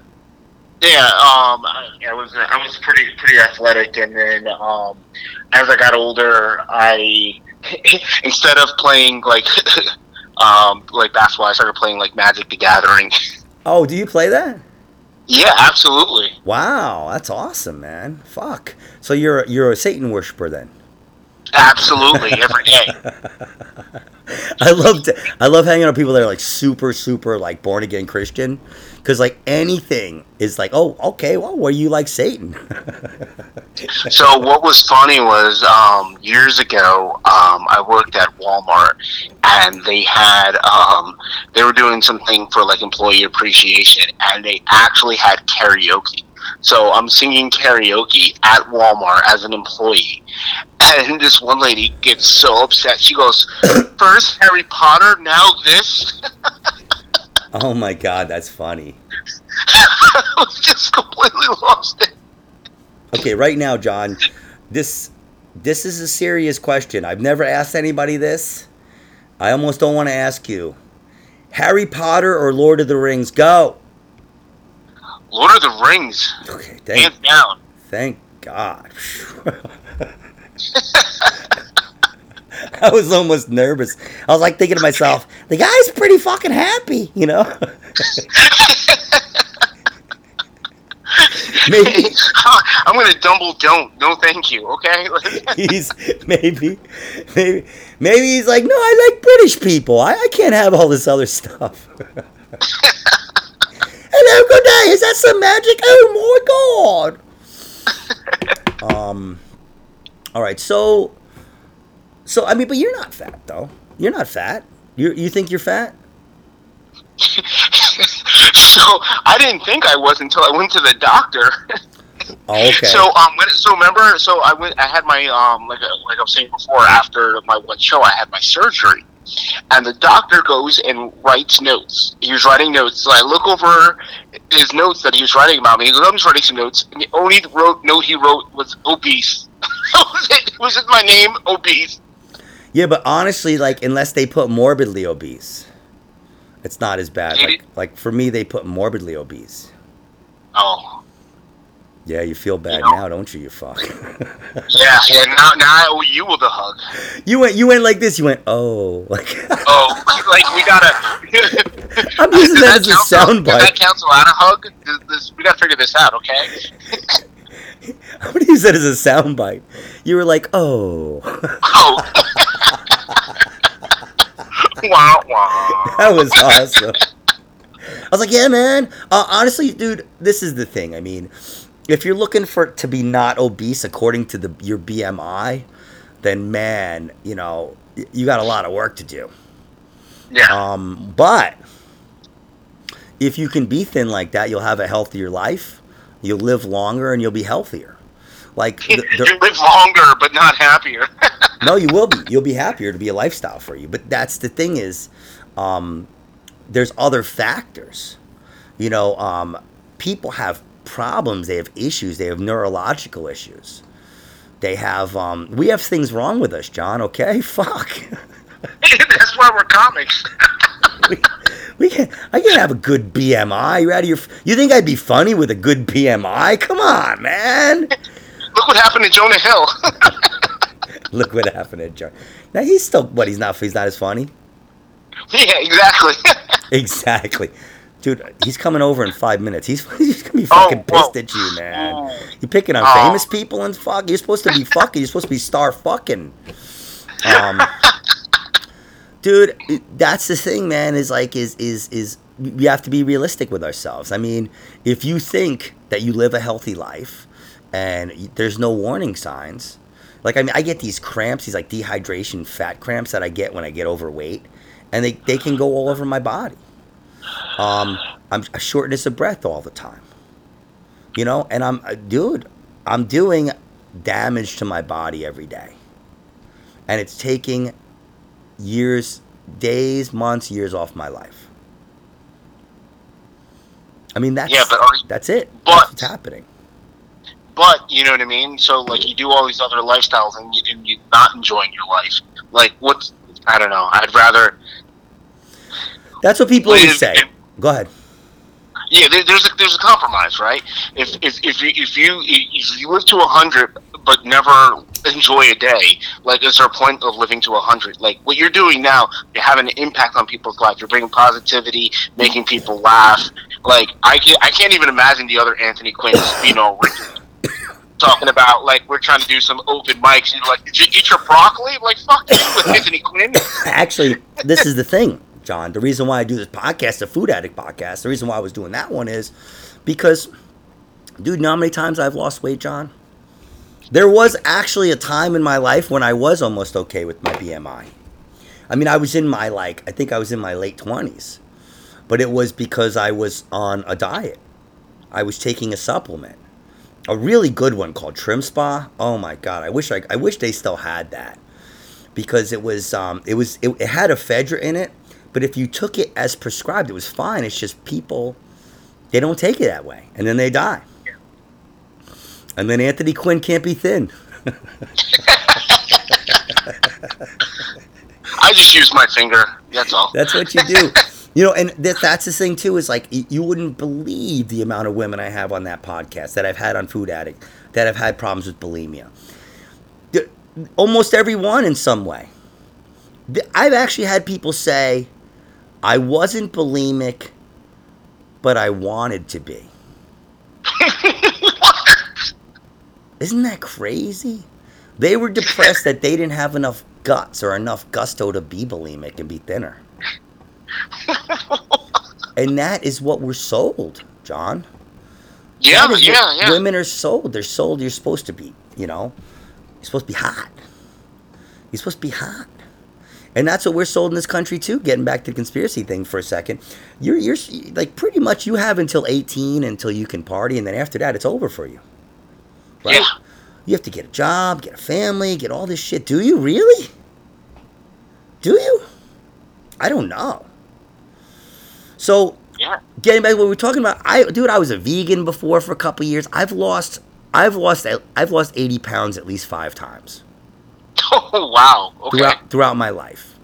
Yeah, um, I, I was I was pretty pretty athletic, and then um, as I got older, I instead of playing like um, like basketball, I started playing like Magic: The Gathering. Oh, do you play that? Yeah, absolutely. Wow, that's awesome, man. Fuck. So you're you're a Satan worshiper then? Absolutely, every day. I love to, I love hanging out with people that are like super super like born again Christian because like anything is like, oh, okay, well, were you like Satan? so what was funny was um, years ago, um, I worked at Walmart, and they had um, they were doing something for like employee appreciation, and they actually had karaoke. So I'm singing karaoke at Walmart as an employee. And this one lady gets so upset. She goes, First Harry Potter, now this. Oh my god, that's funny. I was just completely lost it. Okay, right now, John, this this is a serious question. I've never asked anybody this. I almost don't want to ask you. Harry Potter or Lord of the Rings? Go. Lord of the Rings. Okay, thank, hands down. Thank God. I was almost nervous. I was like thinking to myself, the guy's pretty fucking happy, you know? maybe I'm gonna dumble don't. No thank you, okay? he's maybe maybe maybe he's like, no, I like British people. I, I can't have all this other stuff. Hello, good day. Is that some magic? Oh my god. um all right, so so I mean, but you're not fat though. You're not fat. You you think you're fat? so I didn't think I was until I went to the doctor. Oh, okay. So um, when, so remember, so I went, I had my um, like uh, like I was saying before, after my one show, I had my surgery, and the doctor goes and writes notes. He was writing notes. So I look over his notes that he was writing about me. He goes, "I'm just writing some notes." And the only wrote note he wrote was obese. was it. It was just my name, obese. Yeah, but honestly, like unless they put morbidly obese, it's not as bad. Like, like for me, they put morbidly obese. Oh. Yeah, you feel bad you know? now, don't you? You fuck. yeah, yeah. Now, now I owe you the hug. You went, you went like this. You went, oh, like. oh, like we gotta. I'm using that, that as a soundbite. Does that cancel out a hug? This, we gotta figure this out, okay? How many use that as a soundbite. You were like, oh. Oh. wow, wow. That was awesome. I was like, yeah, man. Uh, honestly, dude, this is the thing. I mean, if you're looking for to be not obese according to the your BMI, then man, you know, you got a lot of work to do. Yeah. Um, but if you can be thin like that, you'll have a healthier life. You'll live longer and you'll be healthier. Like the, the, you live longer, but not happier. no, you will be. You'll be happier to be a lifestyle for you. But that's the thing is, um, there's other factors. You know, um, people have problems. They have issues. They have neurological issues. They have. Um, we have things wrong with us, John. Okay, fuck. That's why we're comics. we, we can I can't have a good BMI. You're out of your. You think I'd be funny with a good BMI? Come on, man. Look what happened to Jonah Hill. Look what happened to Jonah. Now he's still. What? He's not. He's not as funny. Yeah, exactly. exactly. Dude, he's coming over in five minutes. He's, he's gonna be fucking oh, pissed at you, man. You picking on oh. famous people and fuck. You're supposed to be fucking. You're supposed to be star fucking. Um, dude, that's the thing, man. Is like, is is is we have to be realistic with ourselves. I mean, if you think that you live a healthy life and there's no warning signs, like I mean, I get these cramps, these like dehydration, fat cramps that I get when I get overweight, and they they can go all over my body. Um, I'm a shortness of breath all the time. You know, and I'm, uh, dude, I'm doing damage to my body every day. And it's taking years, days, months, years off my life. I mean, that's, yeah, but you, that's it. But, that's what's happening. But, you know what I mean? So, like, you do all these other lifestyles and, you, and you're not enjoying your life. Like, what's, I don't know. I'd rather that's what people always say. Go ahead. Yeah, there, there's a there's a compromise, right? If if if you if you if you live to a hundred but never enjoy a day, like is there a point of living to a hundred? Like what you're doing now, you're having an impact on people's lives. You're bringing positivity, making people laugh. Like I can I can't even imagine the other Anthony Quinn, you know, talking about like we're trying to do some open mics. And like, did you eat your broccoli? Like fuck you with Anthony Quinn. Actually, this is the thing. John. The reason why I do this podcast, the Food Addict podcast, the reason why I was doing that one is because, dude, you know how many times I've lost weight, John? There was actually a time in my life when I was almost okay with my BMI. I mean, I was in my, like, I think I was in my late 20s, but it was because I was on a diet. I was taking a supplement, a really good one called TrimSpa. Oh my God, I wish I, I wish they still had that because it was um, it was it, it had ephedra in it but if you took it as prescribed, it was fine. It's just people, they don't take it that way. And then they die. And then Anthony Quinn can't be thin. I just use my finger. That's all. That's what you do. you know, and that, that's the thing too. Is like you wouldn't believe the amount of women I have on that podcast that I've had on Food Addict that have had problems with bulimia. Almost every one in some way. I've actually had people say, I wasn't bulimic, but I wanted to be. Isn't that crazy? They were depressed that they didn't have enough guts or enough gusto to be bulimic and be thinner. and that is what we're sold, John. Yeah, yeah, yeah. Women are sold. They're sold you're supposed to be, you know, you're supposed to be hot. You're supposed to be hot. And that's what we're sold in this country too. Getting back to the conspiracy thing for a second, you're you're like pretty much you have until 18 until you can party, and then after that it's over for you. Right? Yeah. You have to get a job, get a family, get all this shit. Do you really? Do you? I don't know. So, yeah. getting back to what we are talking about, I dude, I was a vegan before for a couple years. I've lost, I've lost, I've lost 80 pounds at least five times. Oh wow! Okay. Throughout throughout my life.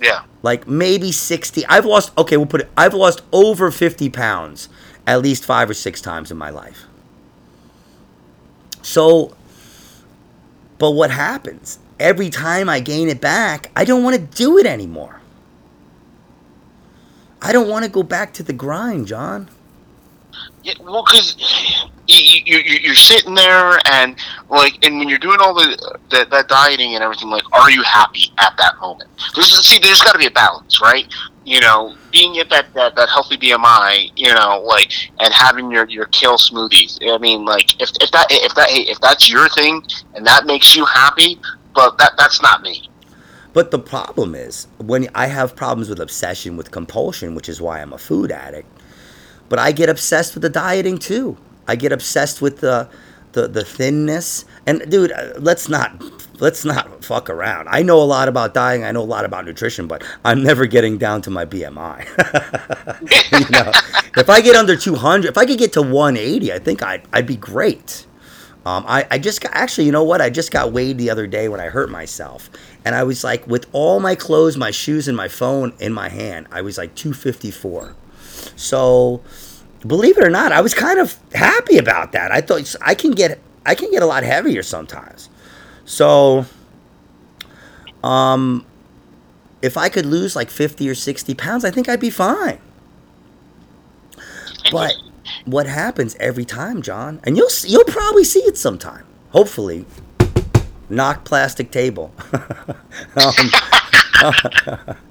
Yeah. Like maybe sixty. I've lost. Okay, we'll put it. I've lost over fifty pounds at least five or six times in my life. So, but what happens? Every time I gain it back, I don't want to do it anymore. I don't want to go back to the grind, John. Yeah, well, because you, you, you're sitting there and Like, and when you're doing all the that, that dieting and everything, like, are you happy at that moment? There's, see, there's got to be a balance, right? You know, being at that, that that healthy BMI, you know, like, and having your your kale smoothies. I mean, like, if, if that if that if that's your thing and that makes you happy, but that that's not me. But the problem is when I have problems with obsession with compulsion, which is why I'm a food addict. But I get obsessed with the dieting too. I get obsessed with the the, the thinness. And dude, uh, let's not let's not fuck around. I know a lot about dieting. I know a lot about nutrition, but I'm never getting down to my BMI. you know, if I get under 200, if I could get to 180, I think I'd I'd be great. Um, I, I just got, actually, you know what? I just got weighed the other day when I hurt myself. And I was like, with all my clothes, my shoes, and my phone in my hand, I was like 254. So, believe it or not, I was kind of happy about that. I thought I can get I can get a lot heavier sometimes. So, um, if I could lose like 50 or 60 pounds, I think I'd be fine. But what happens every time, John? And you'll you'll probably see it sometime. Hopefully, knock plastic table. um,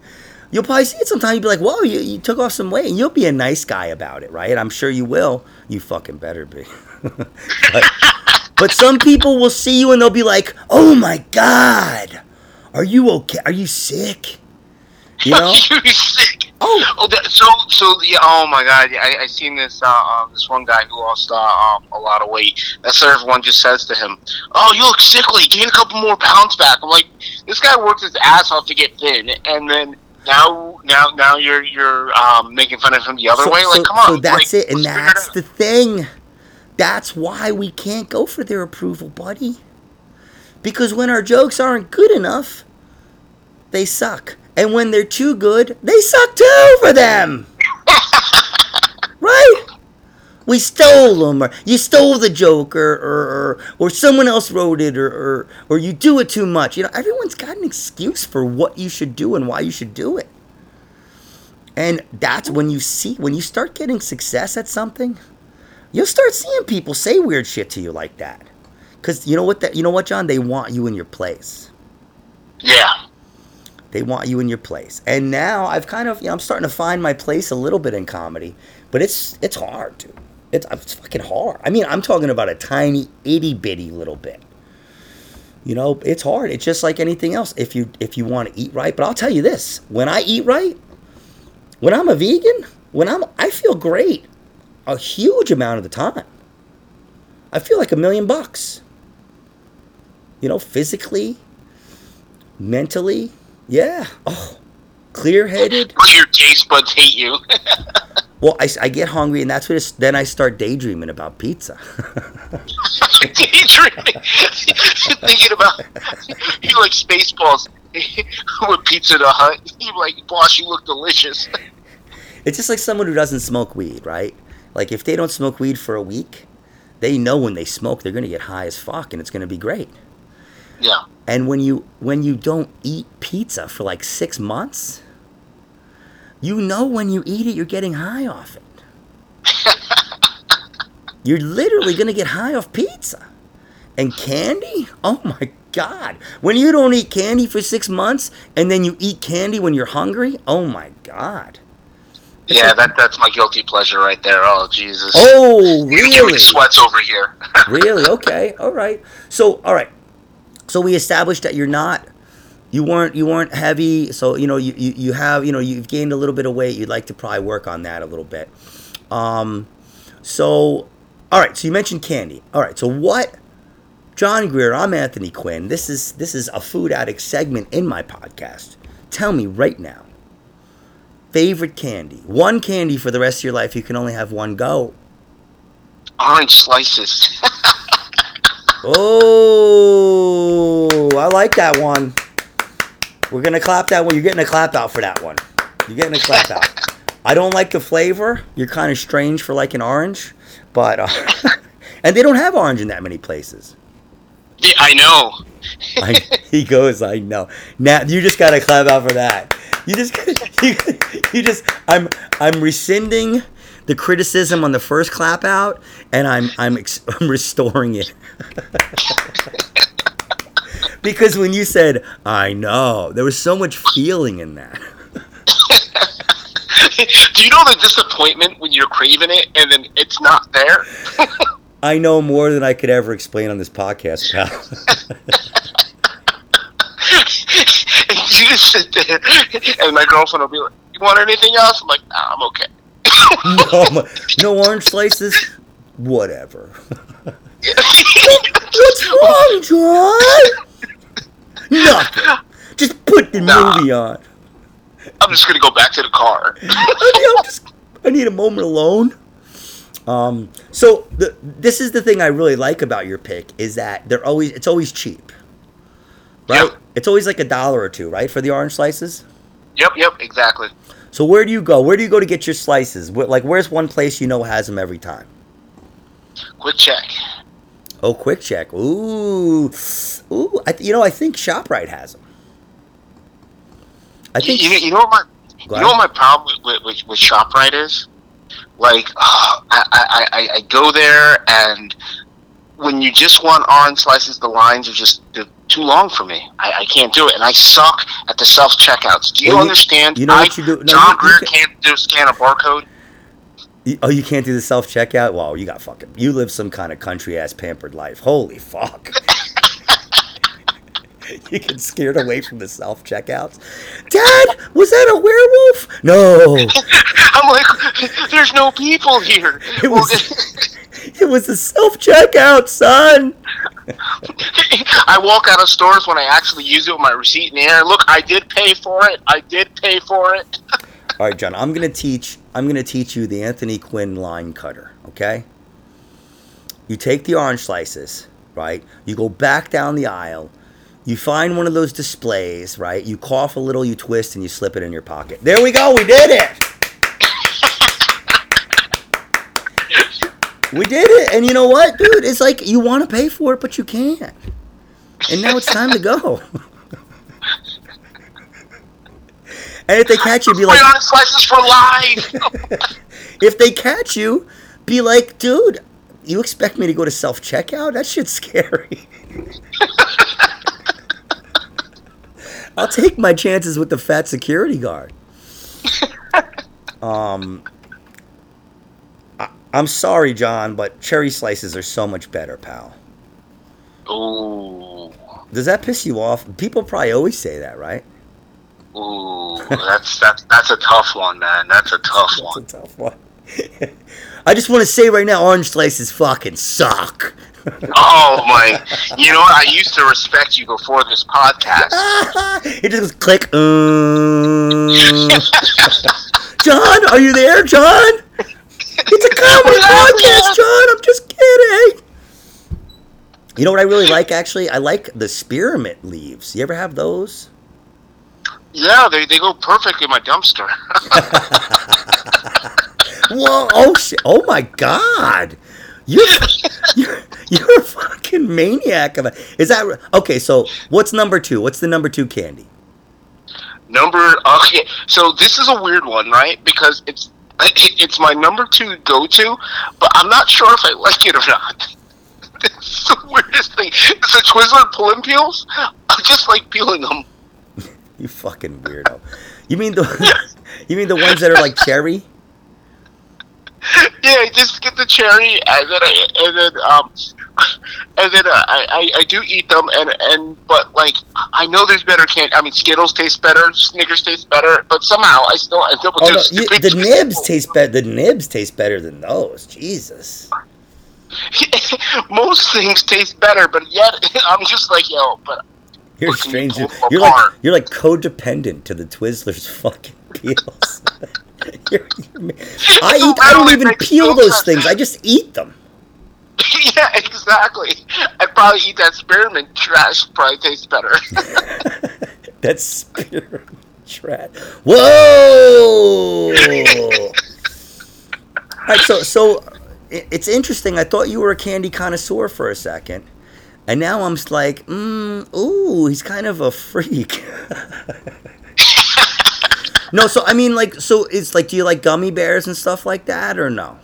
you'll probably see it sometime. You'll be like, "Whoa, you, you took off some weight," and you'll be a nice guy about it, right? I'm sure you will. You fucking better be. but, but some people will see you and they'll be like, "Oh my god, are you okay? Are you sick?" You know, you sick. Oh, oh that, so so yeah. Oh my God, I I seen this uh, uh this one guy who lost uh, um, a lot of weight. That's what everyone just says to him. Oh, you look sickly. Gain a couple more pounds back. I'm like, this guy worked his ass off to get thin, and then now now now you're you're um, making fun of him the other so, way. Like, so, come on. So that's like, it, and that's the thing. That's why we can't go for their approval, buddy. Because when our jokes aren't good enough, they suck. And when they're too good, they suck too for them. right? We stole them, or you stole the joke, or, or, or, or someone else wrote it, or, or, or you do it too much. You know, everyone's got an excuse for what you should do and why you should do it. And that's when you see, when you start getting success at something, you'll start seeing people say weird shit to you like that. Because you know what? That you know what, John? They want you in your place. Yeah. They want you in your place. And now I've kind of, you know, I'm starting to find my place a little bit in comedy, but it's it's hard, dude. It's, it's fucking hard. I mean, I'm talking about a tiny itty bitty little bit. You know, it's hard. It's just like anything else. If you if you want to eat right, but I'll tell you this: when I eat right, when I'm a vegan, when I'm I feel great, a huge amount of the time. I feel like a million bucks. You know, physically, mentally, yeah. Oh, clear headed. Your taste buds hate you. well, I, I get hungry, and that's what it's, then I start daydreaming about pizza. daydreaming, thinking about you like Spaceballs with Pizza the Hut. You like, boss, you look delicious. It's just like someone who doesn't smoke weed, right? Like if they don't smoke weed for a week, they know when they smoke they're gonna get high as fuck, and it's gonna be great. Yeah. And when you when you don't eat pizza for like six months, you know when you eat it, you're getting high off it. you're literally gonna get high off pizza. And candy? Oh my god. When you don't eat candy for six months and then you eat candy when you're hungry, oh my god. Yeah, that that's my guilty pleasure right there. Oh Jesus. Oh really? You're sweats over here. really? Okay. All right. So all right. So we established that you're not you weren't you weren't heavy so you know you, you, you have you know you've gained a little bit of weight you'd like to probably work on that a little bit. Um, so all right so you mentioned candy. All right so what john grier i'm anthony quinn. This is this is a food addict segment in my podcast. Tell me right now favorite candy one candy for the rest of your life you can only have one go. Orange slices. Oh, I like that one. We're gonna clap that one. You're getting a clap out for that one. You're getting a clap out. I don't like the flavor. You're kind of strange for like an orange, but uh, and they don't have orange in that many places. Yeah, I know. I, he goes, I know. Now you just got to clap out for that. You just, you, you just. I'm, I'm rescinding the criticism on the first clap out, and I'm, I'm, I'm restoring it because when you said I know, there was so much feeling in that. Do you know the disappointment when you're craving it and then it's not there? I know more than I could ever explain on this podcast, pal. you just sit there, and my girlfriend will be like, "You want anything else?" I'm like, "Nah, I'm okay." no, no orange slices. Whatever. What's wrong, John? Nothing. Just put the nah. movie on. I'm just gonna go back to the car. I, need, just, I need a moment alone. Um, so the, this is the thing I really like about your pick is that they're always it's always cheap, right? Yep. It's always like a dollar or two, right, for the orange slices. Yep, yep, exactly. So where do you go? Where do you go to get your slices? Like, where's one place you know has them every time? QuickChek. Oh, QuickChek. Ooh, ooh. I, you know, I think Shoprite has them. I think you, you know what my you know what my problem with, with, with Shoprite is. Like, uh, I, I, I, I go there and when you just want orange slices, the lines are just too long for me. I, I can't do it, and I suck at the self checkouts. Do you, well, you understand? You know I, what you do? No, John you, Grier can, not do scan a barcode. Oh, you can't do the self checkout? Wow, you got fucking. You live some kind of country ass pampered life. Holy fuck. you get scared away from the self checkouts. Dad, was that a werewolf? No. I'm like, there's no people here. It was, it was a self checkout, son. I walk out of stores when I actually use it with my receipt in the air. Look, I did pay for it. I did pay for it. All right, John. I'm gonna teach. I'm gonna teach you the Anthony Quinn line cutter. Okay. You take the orange slices, right? You go back down the aisle. You find one of those displays, right? You cough a little, you twist, and you slip it in your pocket. There we go. We did it. we did it. And you know what, dude? It's like you want to pay for it, but you can't. And now it's time to go. And if they catch you, be like, on slices for life. if they catch you, be like, dude, you expect me to go to self checkout? That shit's scary. I'll take my chances with the fat security guard. Um, I, am sorry, John, but cherry slices are so much better, pal. Ooh. Does that piss you off? People probably always say that, right? Ooh, that's that's that's a tough one, man. That's a tough that's one. a tough one. I just want to say right now, orange slices fucking suck. oh my! You know what? I used to respect you before this podcast. it just goes click. Um. John, are you there, John? It's a comedy podcast, John. I'm just kidding. You know what I really like? Actually, I like the spearmint leaves. You ever have those? Yeah, they, they go perfect in my dumpster. Whoa! Oh shit! Oh my god! You're you're you're a fucking maniac of a. Is that okay? So what's number two? What's the number two candy? Number okay. So this is a weird one, right? Because it's it's my number two go to, but I'm not sure if I like it or not. It's the weirdest thing. It's the Twizzler pulling peels. I just like peeling them. You fucking weirdo. You mean the you mean the ones that are like cherry? Yeah, just get the cherry, and then I, and then um, and then uh, I, I I do eat them, and and but like I know there's better candy. I mean, Skittles taste better, Snickers taste better, but somehow I still I still oh, no, you, the nibs taste better. The nibs taste better than those. Jesus. Most things taste better, but yet I'm just like yo, but you're strange. You're, you're like you're like codependent to the Twizzlers fucking peels. you're, you're, I eat. I don't even peel those things. I just eat them. yeah, exactly. I'd probably eat that spearmint trash. Probably tastes better. that spearmint trash. Whoa! All right, so so it's interesting. I thought you were a candy connoisseur for a second. And now I'm like, mm, ooh, he's kind of a freak. no, so I mean, like, so it's like, do you like gummy bears and stuff like that, or no?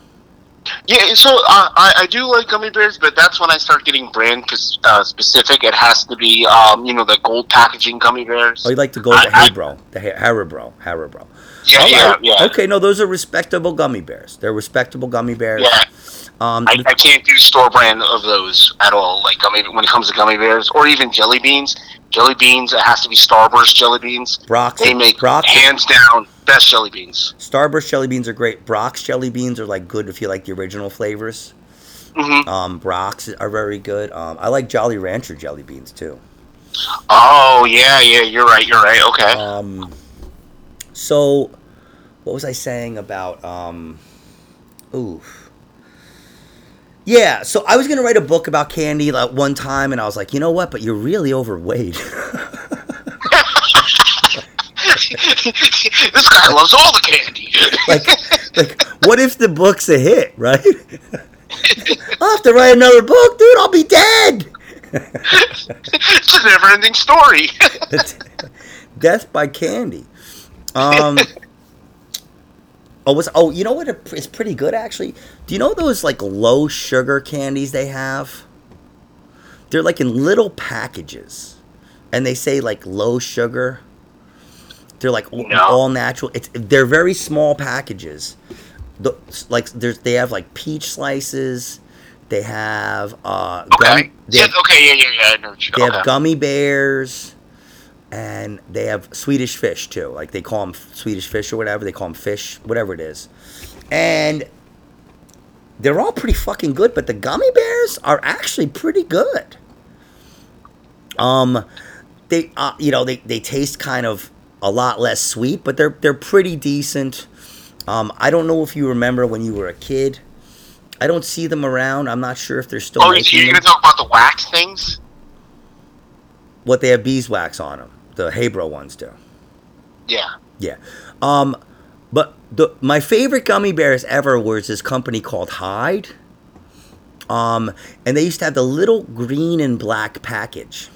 Yeah, so uh, I, I do like gummy bears, but that's when I start getting brand uh, specific. It has to be, um, you know, the gold packaging gummy bears. Oh, you like the gold, the Haribo, the Haribo, Haribo. Yeah, right. yeah, yeah. Okay, no, those are respectable gummy bears. They're respectable gummy bears. Yeah. Um, I, I, can't do store brand of those at all. Like gummy when it comes to gummy bears or even jelly beans. Jelly beans, it has to be Starburst jelly beans. Brach's, they make Brach's, hands down best jelly beans. Starburst jelly beans are great. Brach's jelly beans are like good if you like the original flavors. Mm-hmm. Um, Brach's are very good. Um, I like Jolly Rancher jelly beans too. Oh yeah, yeah, you're right. You're right. Okay. Um, so what was I saying about um, ooh yeah, so I was gonna write a book about candy like one time, and I was like, you know what? But you're really overweight. this guy loves all the candy. like, like, what if the book's a hit, right? I'll have to write another book, dude. I'll be dead. it's a never-ending story. Death by candy. Um, Oh, was oh, you know what is pretty good actually? Do you know those like low sugar candies they have? They're like in little packages, and they say like low sugar. They're like no. all natural. It's they're very small packages. The, like there's they have like peach slices. They have uh. Okay. Gum, they yeah. Have, okay. Yeah. Yeah. Yeah. They okay. have gummy bears and they have Swedish fish too. Like they call them Swedish fish or whatever. They call them fish, whatever it is. And they're all pretty fucking good, but the gummy bears are actually pretty good. Um, they, uh, you know, they, they taste kind of a lot less sweet, but they're they're pretty decent. Um, I don't know if you remember when you were a kid. I don't see them around. I'm not sure if they're still. Oh, you're gonna talk about the wax things? What they have beeswax on them. The Haribo ones do. Yeah. Yeah. Um, but the my favorite gummy bears ever was this company called Heide. Um, and they used to have the little green and black package.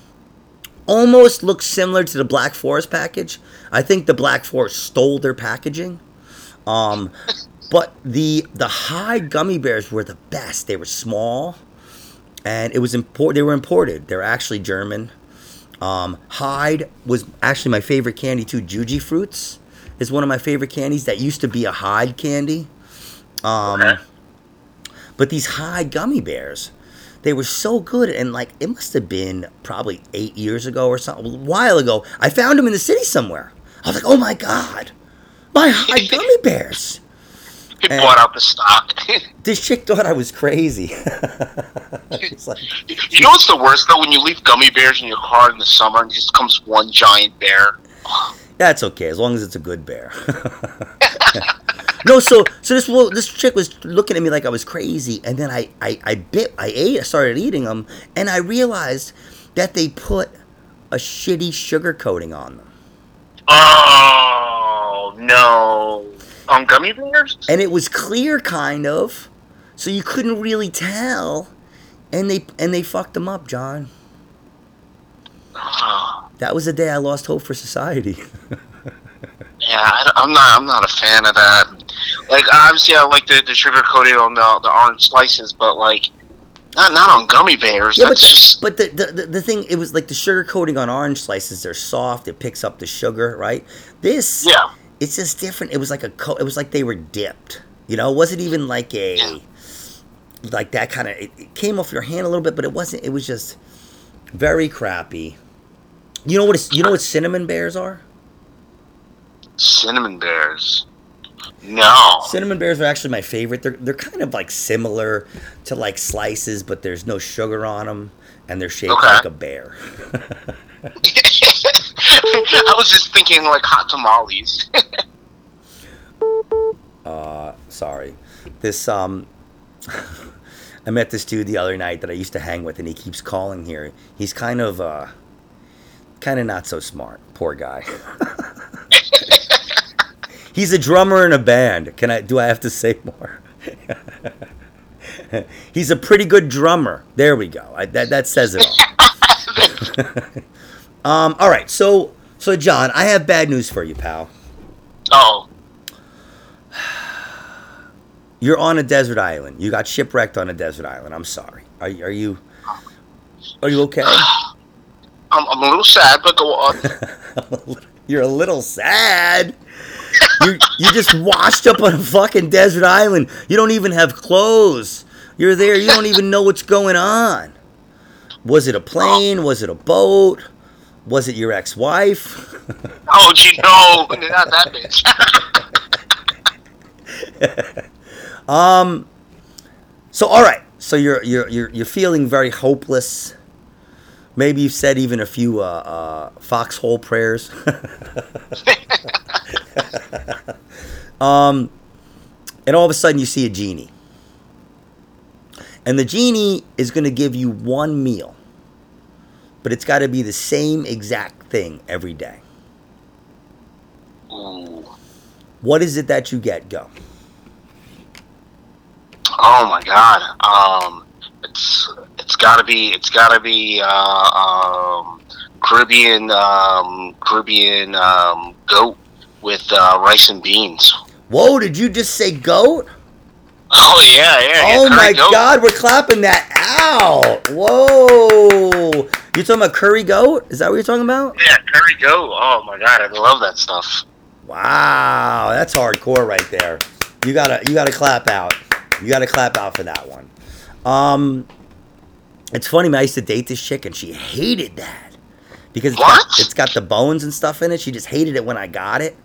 Almost looks similar to the Black Forest package. I think the Black Forest stole their packaging. Um, but the the Heide gummy bears were the best. They were small, and it was import. They were imported. They're actually German. Um, Heide was actually my favorite candy too. Jujyfruits is one of my favorite candies. That used to be a Heide candy. Um, okay. But these Heide gummy bears, they were so good. And like, it must have been probably eight years ago or something, a while ago. I found them in the city somewhere. I was like, oh my God, my Heide gummy bears. He and bought out the stock. this chick thought I was crazy. like, you know what's the worst though? When you leave gummy bears in your car in the summer and just comes one giant bear. That's okay as long as it's a good bear. no, so so this well, this chick was looking at me like I was crazy, and then I I, I bit I ate I started eating them, and I realized that they put a shitty sugar coating on them. Oh no! On gummy bears? And it was clear, kind of, so you couldn't really tell, and they and they fucked them up, John. Ah. that was the day I lost hope for society. yeah, I, am not. I'm not a fan of that. Like, obviously, I like the, the sugar coating on the, the orange slices, but like, not not on gummy bears. Yeah, That's but, just... but the, the the thing it was like the sugar coating on orange slices. They're soft. It picks up the sugar, right? This, yeah, it's just different. It was like a co- it was like they were dipped. You know, it wasn't even like a like that kind of. It, it came off your hand a little bit, but it wasn't. It was just very crappy. You know what? You know what cinnamon bears are? Cinnamon bears. No. Cinnamon bears are actually my favorite. They're they're kind of like similar to like slices, but there's no sugar on them, and they're shaped okay. like a bear. I was just thinking like hot tamales. uh, sorry. This um, I met this dude the other night that I used to hang with, and he keeps calling here. He's kind of uh, kind of not so smart. Poor guy. He's a drummer in a band. Can I? Do I have to say more? He's a pretty good drummer. There we go. I, that that says it all. um, all right. So so John, I have bad news for you, pal. Oh. you're on a desert island. You got shipwrecked on a desert island. I'm sorry. Are, are you are you okay? I'm, I'm a little sad, but go on. you're a little sad. you you just washed up on a fucking desert island. You don't even have clothes. You're there. You don't even know what's going on. Was it a plane? Was it a boat? Was it your ex-wife? oh, you know, not that bitch. um. So all right. So you're you're you're you're feeling very hopeless. Maybe you've said even a few uh, uh, foxhole prayers. um, and all of a sudden you see a genie. And the genie is going to give you one meal, but it's got to be the same exact thing every day. Ooh. What is it that you get? Go. Oh my god. Um, it's it's gotta be it's gotta be uh, um, Caribbean um, Caribbean um, goat with uh, rice and beans. Whoa! Did you just say goat? Oh yeah, yeah. Oh my goat. God, we're clapping that out! Whoa! You talking about curry goat? Is that what you're talking about? Yeah, curry goat. Oh my God, I love that stuff. Wow, that's hardcore right there. You gotta you gotta clap out. You gotta clap out for that one. Um, it's funny, man. I used to date this chick and she hated that because it's got, it's got the bones and stuff in it. She just hated it when I got it.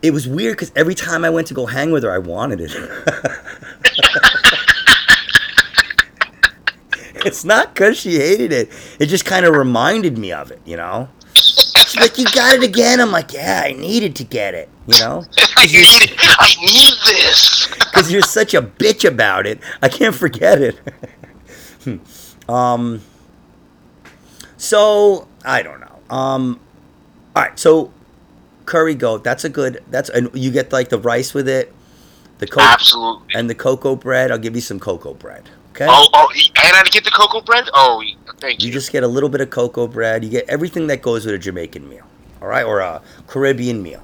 It was weird because every time I went to go hang with her, I wanted it. it's not because she hated it. It just kind of reminded me of it, you know? She's like, you got it again? I'm like, yeah, I needed to get it, you know? I need, I need this. Because you're such a bitch about it. I can't forget it. um, so, I don't know. Um, all right, so curry goat. That's a good. That's and you get like the rice with it, the cocoa, absolutely, and the coco bread. I'll give you some coco bread. Okay. Oh, oh, and I get the coco bread. Oh, thank you. You just get a little bit of coco bread. You get everything that goes with a Jamaican meal. All right, or a Caribbean meal.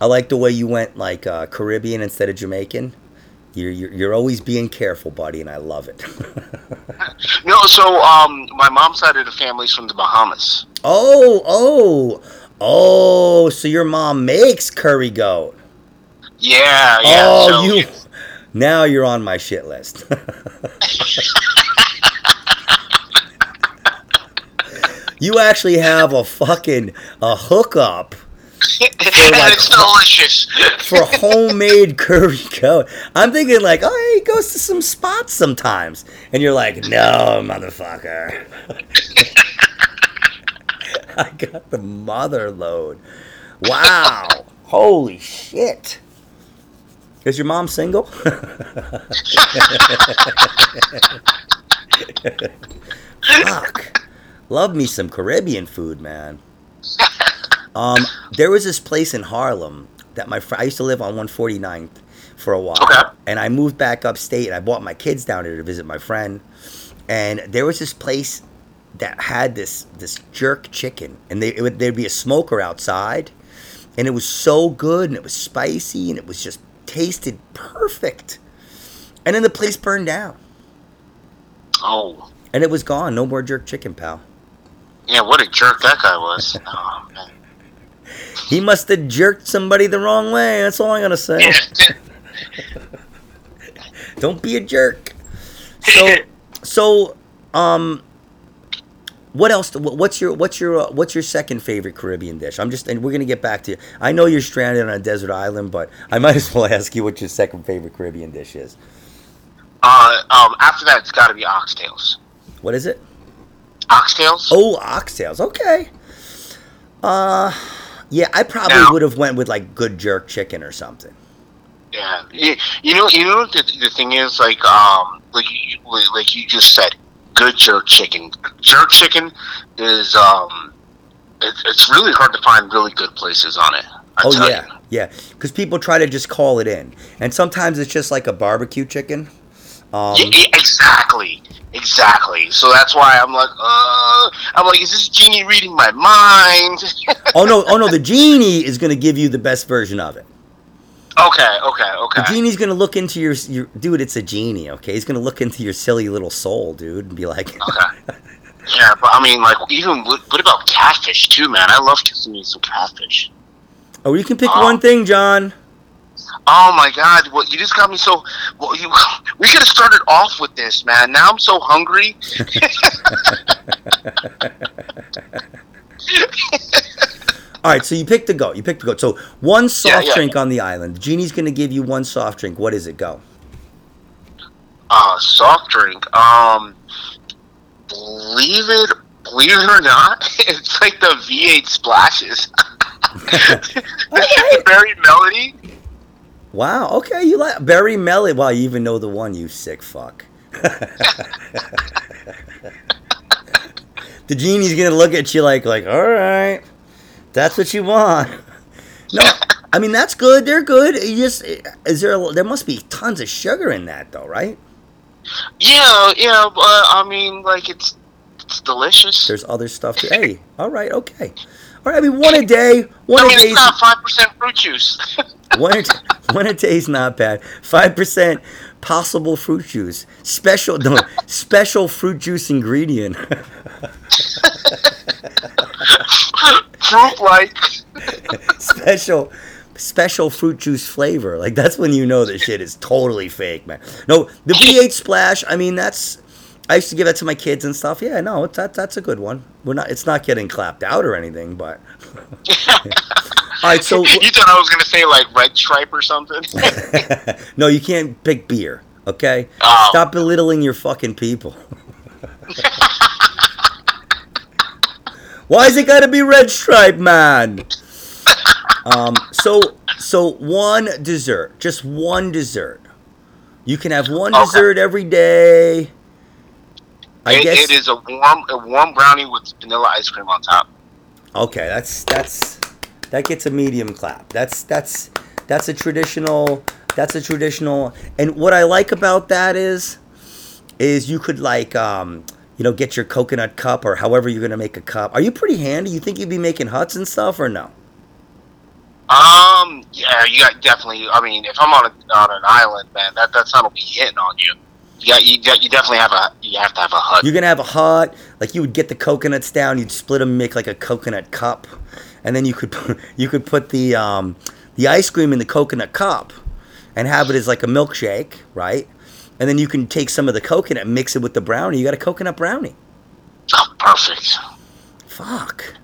I like the way you went like uh, Caribbean instead of Jamaican. You're, you're, you're always being careful, buddy, and I love it. no, so um, my mom's side of the family's from the Bahamas. Oh, oh, Oh, so your mom makes curry goat. Yeah, yeah. Oh, so you. Now you're on my shit list. you actually have a fucking a hookup. For like, it's delicious. for homemade curry goat. I'm thinking like, oh, he goes to some spots sometimes, and you're like, no, motherfucker. I got the mother load. Wow. Holy shit. Is your mom single? Fuck. Love me some Caribbean food, man. Um, there was this place in Harlem that my friend I used to live on 149th for a while, okay. and I moved back upstate and I brought my kids down here to visit my friend. And there was this place that had this this jerk chicken, and they would, there'd be a smoker outside, and it was so good, and it was spicy, and it was just tasted perfect. And then the place burned down. Oh. And it was gone. No more jerk chicken, pal. Yeah, what a jerk that guy was. oh, man. He must have jerked somebody the wrong way. That's all I'm gonna say. Don't be a jerk. So, so, um, what else? What's your what's your uh, what's your second favorite Caribbean dish? I'm just and we're gonna get back to you. I know you're stranded on a desert island, but I might as well ask you what your second favorite Caribbean dish is. Uh, um, after that, it's got to be oxtails. What is it? Oxtails. Oh, oxtails. Okay. Uh, yeah, I probably would have went with like good jerk chicken or something. Yeah, you, you know, you know the, the thing is like um like you, like you just said, good jerk chicken. Jerk chicken is um, it, it's really hard to find really good places on it. I oh yeah, you. yeah, because people try to just call it in, and sometimes it's just like a barbecue chicken. Um, yeah, exactly, exactly. So that's why I'm like, uh, I'm like, is this genie reading my mind? oh no, oh no, the genie is going to give you the best version of it. Okay, okay, okay. The genie's gonna look into your, your dude. It's a genie, okay? He's gonna look into your silly little soul, dude, and be like, okay. Yeah, but I mean, like, even what, about catfish too, man? I love kissing me some catfish. Oh, you can pick um, one thing, John. Oh my God! Well, you just got me so. Well, you, we could have started off with this, man. Now I'm so hungry. All right, so you picked the goat. You picked the goat. So one soft yeah, yeah, drink on the island. The genie's going to give you one soft drink. What is it? Go. Uh, soft drink. Um, believe it, believe it or not, it's like the V8 splashes. right. Berry Melody. Wow. Okay, you like Berry Melody. Wow, you even know the one. You sick fuck. the genie's gonna look at you like, like, all right, that's what you want. No, I mean that's good. They're good. You just is there? A, there must be tons of sugar in that, though, right? Yeah, yeah. But I mean, like it's it's delicious. There's other stuff. To, hey, all right, okay. All right, I mean, one a day. One I mean, a day. It's not five percent fruit juice. one, a, one a day is not bad. Five percent possible fruit juice. Special, no, special fruit juice ingredient. Fruit special special fruit juice flavor. Like that's when you know the shit is totally fake, man. No, the V8 splash. I mean, that's. I used to give that to my kids and stuff. Yeah, no, that that's a good one. We're not. It's not getting clapped out or anything, but. All right, so you thought I was gonna say like red stripe or something? no, you can't pick beer. Okay, oh. stop belittling your fucking people. Why is it got to be red stripe, man? Um, so so one dessert, just one dessert. You can have one okay. dessert every day. I it, guess it is a warm a warm brownie with vanilla ice cream on top. Okay, that's that's that gets a medium clap. That's that's that's a traditional that's a traditional and what I like about that is is you could like um you know get your coconut cup or however you're gonna make a cup. Are you pretty handy? You think you'd be making huts and stuff or no? Um, yeah, you got definitely. I mean, if I'm on a, on an island, man, that that sun will be hitting on you. Yeah, you, you definitely have a you have to have a hut. You're gonna have a hut. Like you would get the coconuts down, you'd split them, make like a coconut cup, and then you could put, you could put the um, the ice cream in the coconut cup, and have it as like a milkshake, right? And then you can take some of the coconut, and mix it with the brownie. You got a coconut brownie. Oh, perfect. Fuck.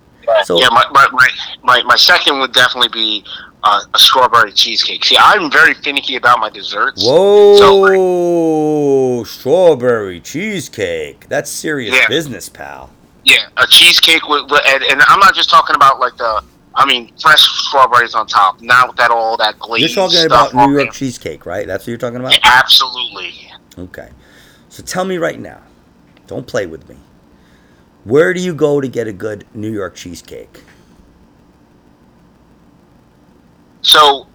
So yeah, my, my, my, my, my second would definitely be uh, a strawberry cheesecake. See, I'm very finicky about my desserts. Whoa, so, strawberry cheesecake. That's serious yeah. business, pal. Yeah, a cheesecake with, and, and, I'm not just talking about like the, I mean, fresh strawberries on top, not with that all that glaze. You're talking about New York cheesecake, right? That's what you're talking about. Yeah, absolutely. Okay, so tell me right now. Don't play with me. Where do you go to get a good New York cheesecake? So,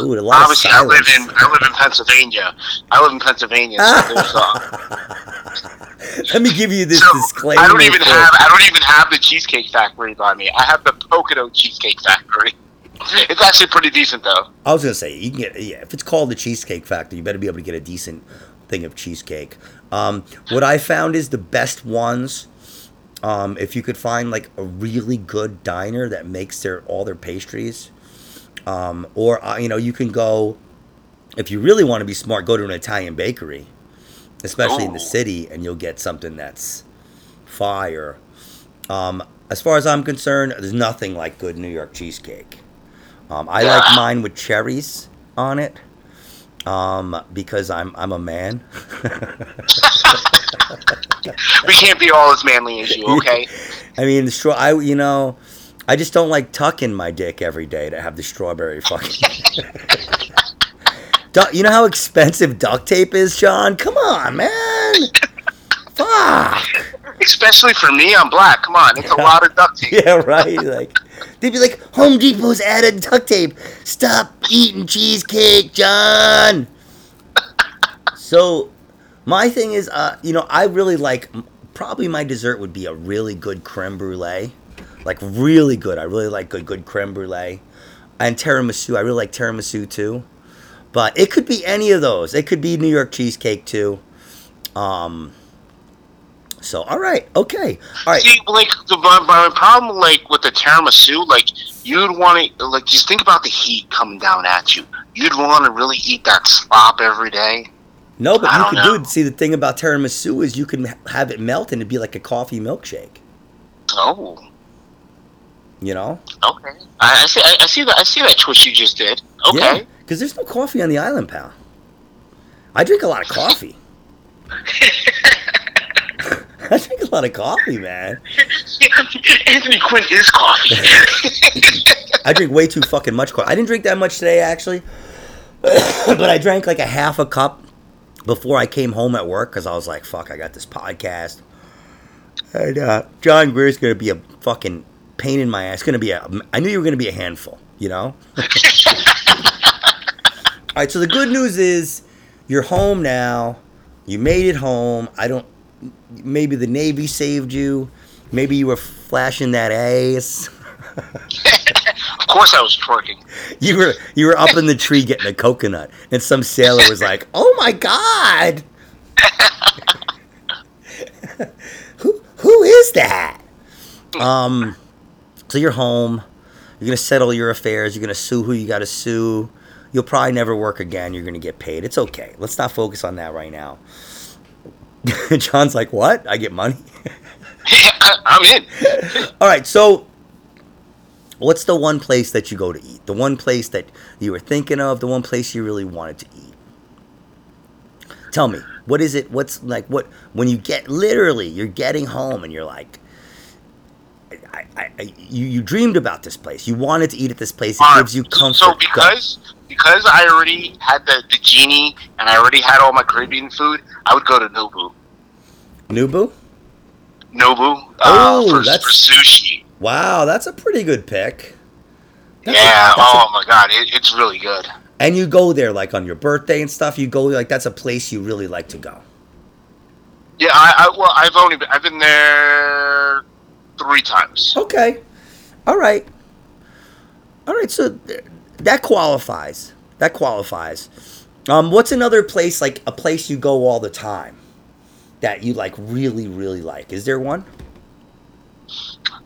Ooh, obviously, I live in I live in Pennsylvania. I live in Pennsylvania. So uh, Let me give you this so disclaimer. I don't even for... have I don't even have the Cheesecake Factory by me. I have the Pocono Cheesecake Factory. It's actually pretty decent, though. I was gonna say you can get yeah. If it's called the Cheesecake Factory, you better be able to get a decent thing of cheesecake. Um, what I found is the best ones um, if you could find like a really good diner that makes their all their pastries, um, or uh, you know you can go if you really want to be smart, go to an Italian bakery, especially oh. in the oh. city, and you'll get something that's fire. Um, as far as I'm concerned, there's nothing like good New York cheesecake. Um, I like mine with cherries on it um, because I'm I'm a man. we can't be all as manly as you, okay? I mean, the straw. I you know, I just don't like tucking my dick every day to have the strawberry fucking. you know how expensive duct tape is, John? Come on, man. Fuck. Especially for me, I'm black. Come on, it's a lot of duct tape. Yeah, right. Like they'd be like, Home Depot's added duct tape. Stop eating cheesecake, John. So my thing is, uh, you know, I really like. Probably my dessert would be a really good creme brulee, like really good. I really like good good creme brulee, and tiramisu. I really like tiramisu too. But it could be any of those. It could be New York cheesecake too. Um. So all right, okay, all right. See, like the my, my problem, like with the tiramisu, like you'd want to, like just think about the heat coming down at you. You'd want to really eat that slop every day. No, but I you can know. do it. See, the thing about tiramisu is you can have it melt and it'd be like a coffee milkshake. Oh. You know. Okay. I, I see. I, I, see that. I see that twist you just did. Okay. Yeah, because there's no coffee on the island, pal. I drink a lot of coffee. I drink a lot of coffee, man. Anthony Quinn is coffee. I drink way too fucking much coffee. I didn't drink that much today, actually, but I drank like a half a cup before I came home at work because I was like, "Fuck, I got this podcast." And uh, John Grier's gonna be a fucking pain in my ass. Gonna be a. I knew you were gonna be a handful. You know. All right. So the good news is you're home now. You made it home. I don't maybe the Navy saved you. Maybe you were flashing that ass. of course, I was twerking. You were you were up in the tree getting a coconut, and some sailor was like, "Oh my god, who who is that?" Um, so you're home. You're gonna settle your affairs. You're gonna sue who you got to sue. You'll probably never work again. You're gonna get paid. It's okay. Let's not focus on that right now. John's like, what? I get money? I'm in. All right, so what's the one place that you go to eat? The one place that you were thinking of, the one place you really wanted to eat? Tell me, what is it? What's like what when you get literally you're getting home and you're like I, I, you, you dreamed about this place. You wanted to eat at this place. It gives you comfort. So because because I already had the, the genie and I already had all my Caribbean food, I would go to Nobu. Nobu? Nobu. Uh, oh, for, that's for sushi. Wow, that's a pretty good pick. That's yeah. A, oh a, my god, it, it's really good. And you go there like on your birthday and stuff. You go like that's a place you really like to go. Yeah, I, I well, I've only been, I've been there three times. Okay, all right, all right. So that qualifies. That qualifies. Um, what's another place like a place you go all the time that you like really really like? Is there one?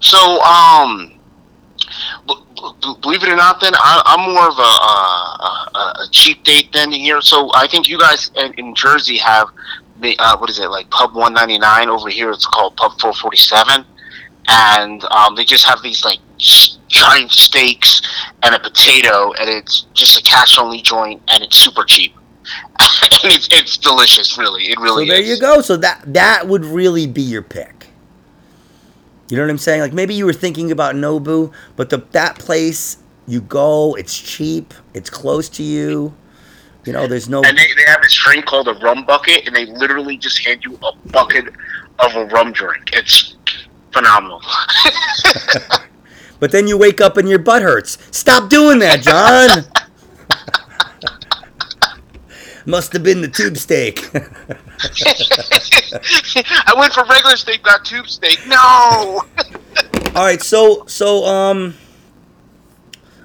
So um, believe it or not, then I, am more of a, a, a, cheap date than here. So I think you guys in, in Jersey have the uh, what is it like Pub 199 over here? It's called Pub 447, and um, they just have these like giant steaks and a potato, and it's just a cash only joint, and it's super cheap. and it's, it's delicious, really. It really is. so there is. you go. So that that would really be your pick. You know what I'm saying? Like maybe you were thinking about Nobu, but the that place you go, it's cheap, it's close to you. You know, there's no. And they, they have this drink called a rum bucket, and they literally just hand you a bucket of a rum drink. It's phenomenal. but then you wake up and your butt hurts. Stop doing that, John. Must have been the tube steak. I went for regular steak, not tube steak. No. all right, so so um.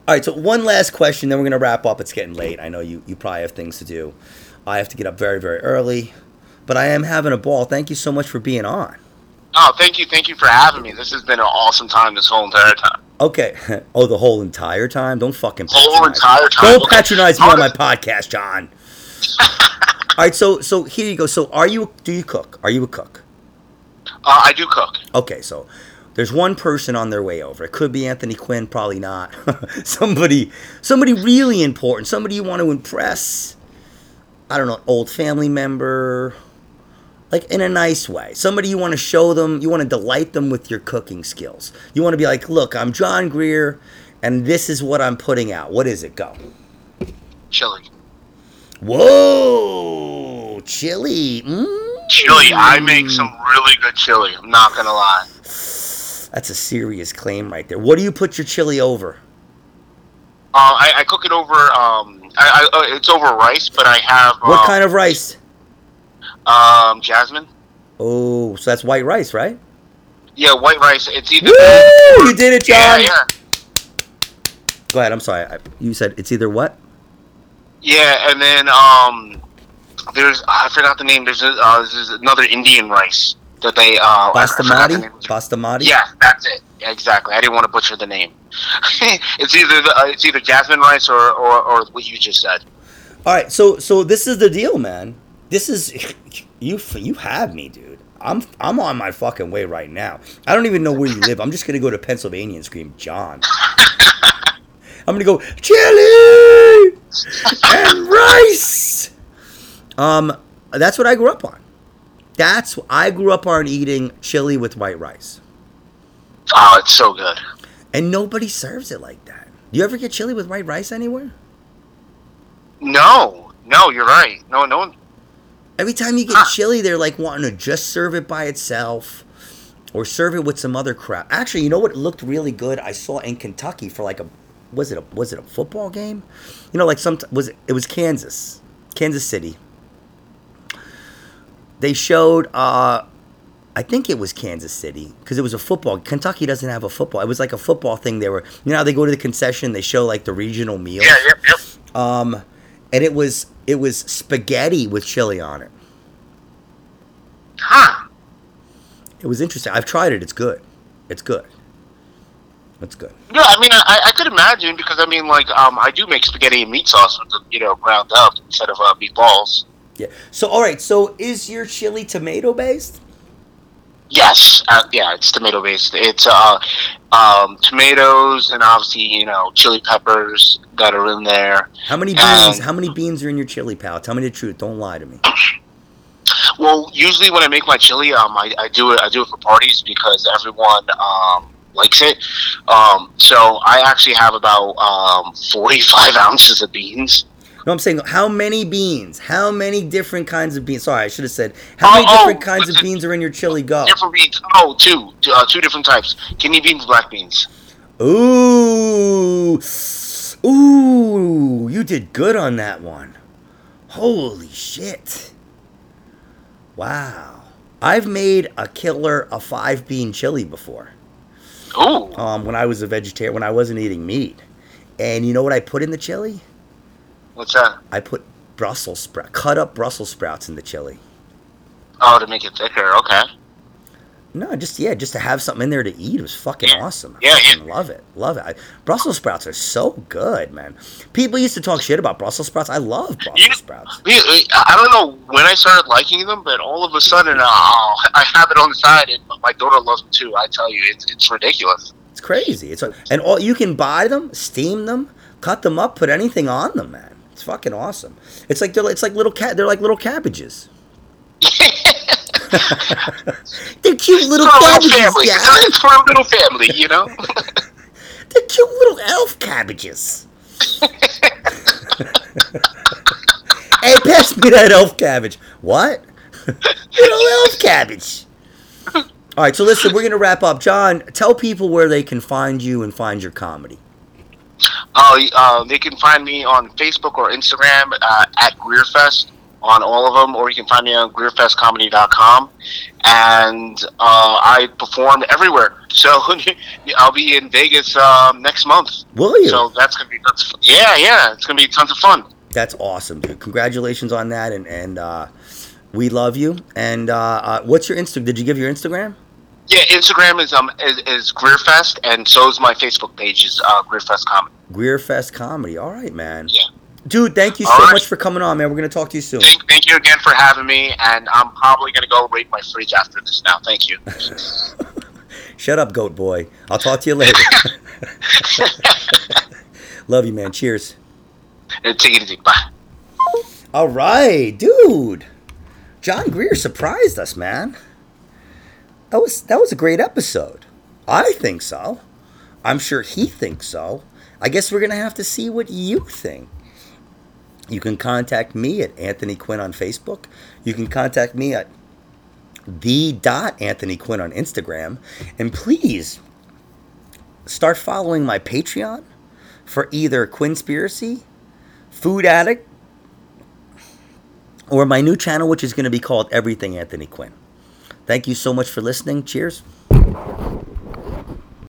All right, so one last question, then we're gonna wrap up. It's getting late. I know you you probably have things to do. I have to get up very very early, but I am having a ball. Thank you so much for being on. Oh, thank you, thank you for having me. This has been an awesome time this whole entire time. Okay. Oh, the whole entire time. Don't fucking. Whole entire time. Don't okay. patronize me on my podcast, John. All right. So so here you go. So are you? Do you cook? Are you a cook? Uh, I do cook. Okay. So there's one person on their way over. It could be Anthony Quinn. Probably not. somebody. Somebody really important. Somebody you want to impress. I don't know. Old family member like in a nice way. Somebody you want to show them, you want to delight them with your cooking skills. You want to be like, look, I'm John Grier, and this is what I'm putting out. What is it? Go. Chili. Whoa, chili. Mm. Chili. I make some really good chili. I'm not gonna lie. That's a serious claim right there. What do you put your chili over? Uh, I, I cook it over. Um, I, I, uh, it's over rice, but I have. What um, kind of rice? Um, jasmine. Oh, so that's white rice, right? Yeah, white rice. It's either. Woo! You did it, John. Yeah, yeah. Go ahead. I'm sorry. you said it's either what? Yeah, and then um, there's I forgot the name. There's, a, uh, there's another Indian rice that they uh, basmati. Basmati. Yeah, that's it. exactly. I didn't want to butcher the name. it's either the, uh, it's either jasmine rice or, or or what you just said. All right, so so this is the deal, man. This is you. You have me, dude. I'm I'm on my fucking way right now. I don't even know where you live. I'm just gonna go to Pennsylvania and scream John. I'm gonna go chili and rice. Um, that's what I grew up on. That's I grew up on eating chili with white rice. Oh, it's so good. And nobody serves it like that. Do you ever get chili with white rice anywhere? No, no, you're right. No, no one. Every time you get huh. chili, they're like wanting to just serve it by itself or serve it with some other crap. Actually, you know what looked really good? I saw in Kentucky for like a was it a was it a football game? You know, like some was it, it was Kansas, Kansas City. They showed uh I think it was Kansas City because it was a football. Kentucky doesn't have a football. It was like a football thing. They were, you know, they go to the concession. They show like the regional meal. Yeah, yep, yep. Um, and it was it was spaghetti with chili on it. Huh. It was interesting. I've tried it. It's good. It's good. It's good. Yeah, I mean, I, I could imagine because I mean, like, um, I do make spaghetti and meat sauce with the, you know, ground up instead of uh, meatballs. Yeah. So, all right. So, is your chili tomato based? Yes. Uh, yeah, it's tomato based. It's uh, um, tomatoes and obviously you know chili peppers that are in there. How many beans? And, how many beans are in your chili, pal? Tell me the truth. Don't lie to me. Well, usually when I make my chili, um, I, I do it. I do it for parties because everyone um likes it. Um, so I actually have about um, 45 ounces of beans. No, I'm saying how many beans? How many different kinds of beans? Sorry, I should have said how many oh, different oh, kinds of beans are in your chili go? Different beans. Oh, two, uh, two different types: kidney beans, black beans. Ooh, ooh, you did good on that one. Holy shit! Wow, I've made a killer a five bean chili before. Ooh. Um, when I was a vegetarian, when I wasn't eating meat, and you know what I put in the chili? What's that? I put Brussels sprout, cut up Brussels sprouts in the chili. Oh, to make it thicker. Okay. No, just yeah, just to have something in there to eat was fucking yeah. awesome. Yeah, yeah, love it, love it. I, Brussels sprouts are so good, man. People used to talk shit about Brussels sprouts. I love Brussels you, sprouts. I don't know when I started liking them, but all of a sudden, uh, I have it on the side, and my daughter loves them too. I tell you, it's it's ridiculous. It's crazy. It's and all you can buy them, steam them, cut them up, put anything on them, man. It's fucking awesome. It's like they're it's like little cat. They're like little cabbages. They're cute little cabbages, family. Yeah. It's for a little family, you know. They're cute little elf cabbages. hey, pass me that elf cabbage. What? little elf cabbage. All right, so listen, we're gonna wrap up. John, tell people where they can find you and find your comedy. Uh, uh, they can find me on Facebook or Instagram uh, at GreerFest on all of them, or you can find me on GreerFestComedy.com. And uh, I perform everywhere. So I'll be in Vegas um, next month. Will you? So that's gonna be that's, yeah, yeah. It's gonna be tons of fun. That's awesome, dude. Congratulations on that, and and uh, we love you. And uh, uh, what's your Insta? Did you give your Instagram? Yeah, Instagram is um is, is Greerfest, and so is my Facebook page is uh, Greerfest Comedy. Greerfest Comedy. All right, man. Yeah. Dude, thank you so right. much for coming on, man. We're gonna talk to you soon. Thank, thank you again for having me, and I'm probably gonna go raid my fridge after this now. Thank you. Shut up, goat boy. I'll talk to you later. Love you, man. Cheers. Take it easy. Bye. All right, dude. John Grier surprised us, man. That was that was a great episode. I think so. I'm sure he thinks so. I guess we're gonna have to see what you think. You can contact me at Anthony Quinn on Facebook. You can contact me at the dot Anthony Quinn on Instagram. And please start following my Patreon for either Quinnspiracy, Food Addict, or my new channel, which is going to be called Everything Anthony Quinn. Thank you so much for listening. Cheers.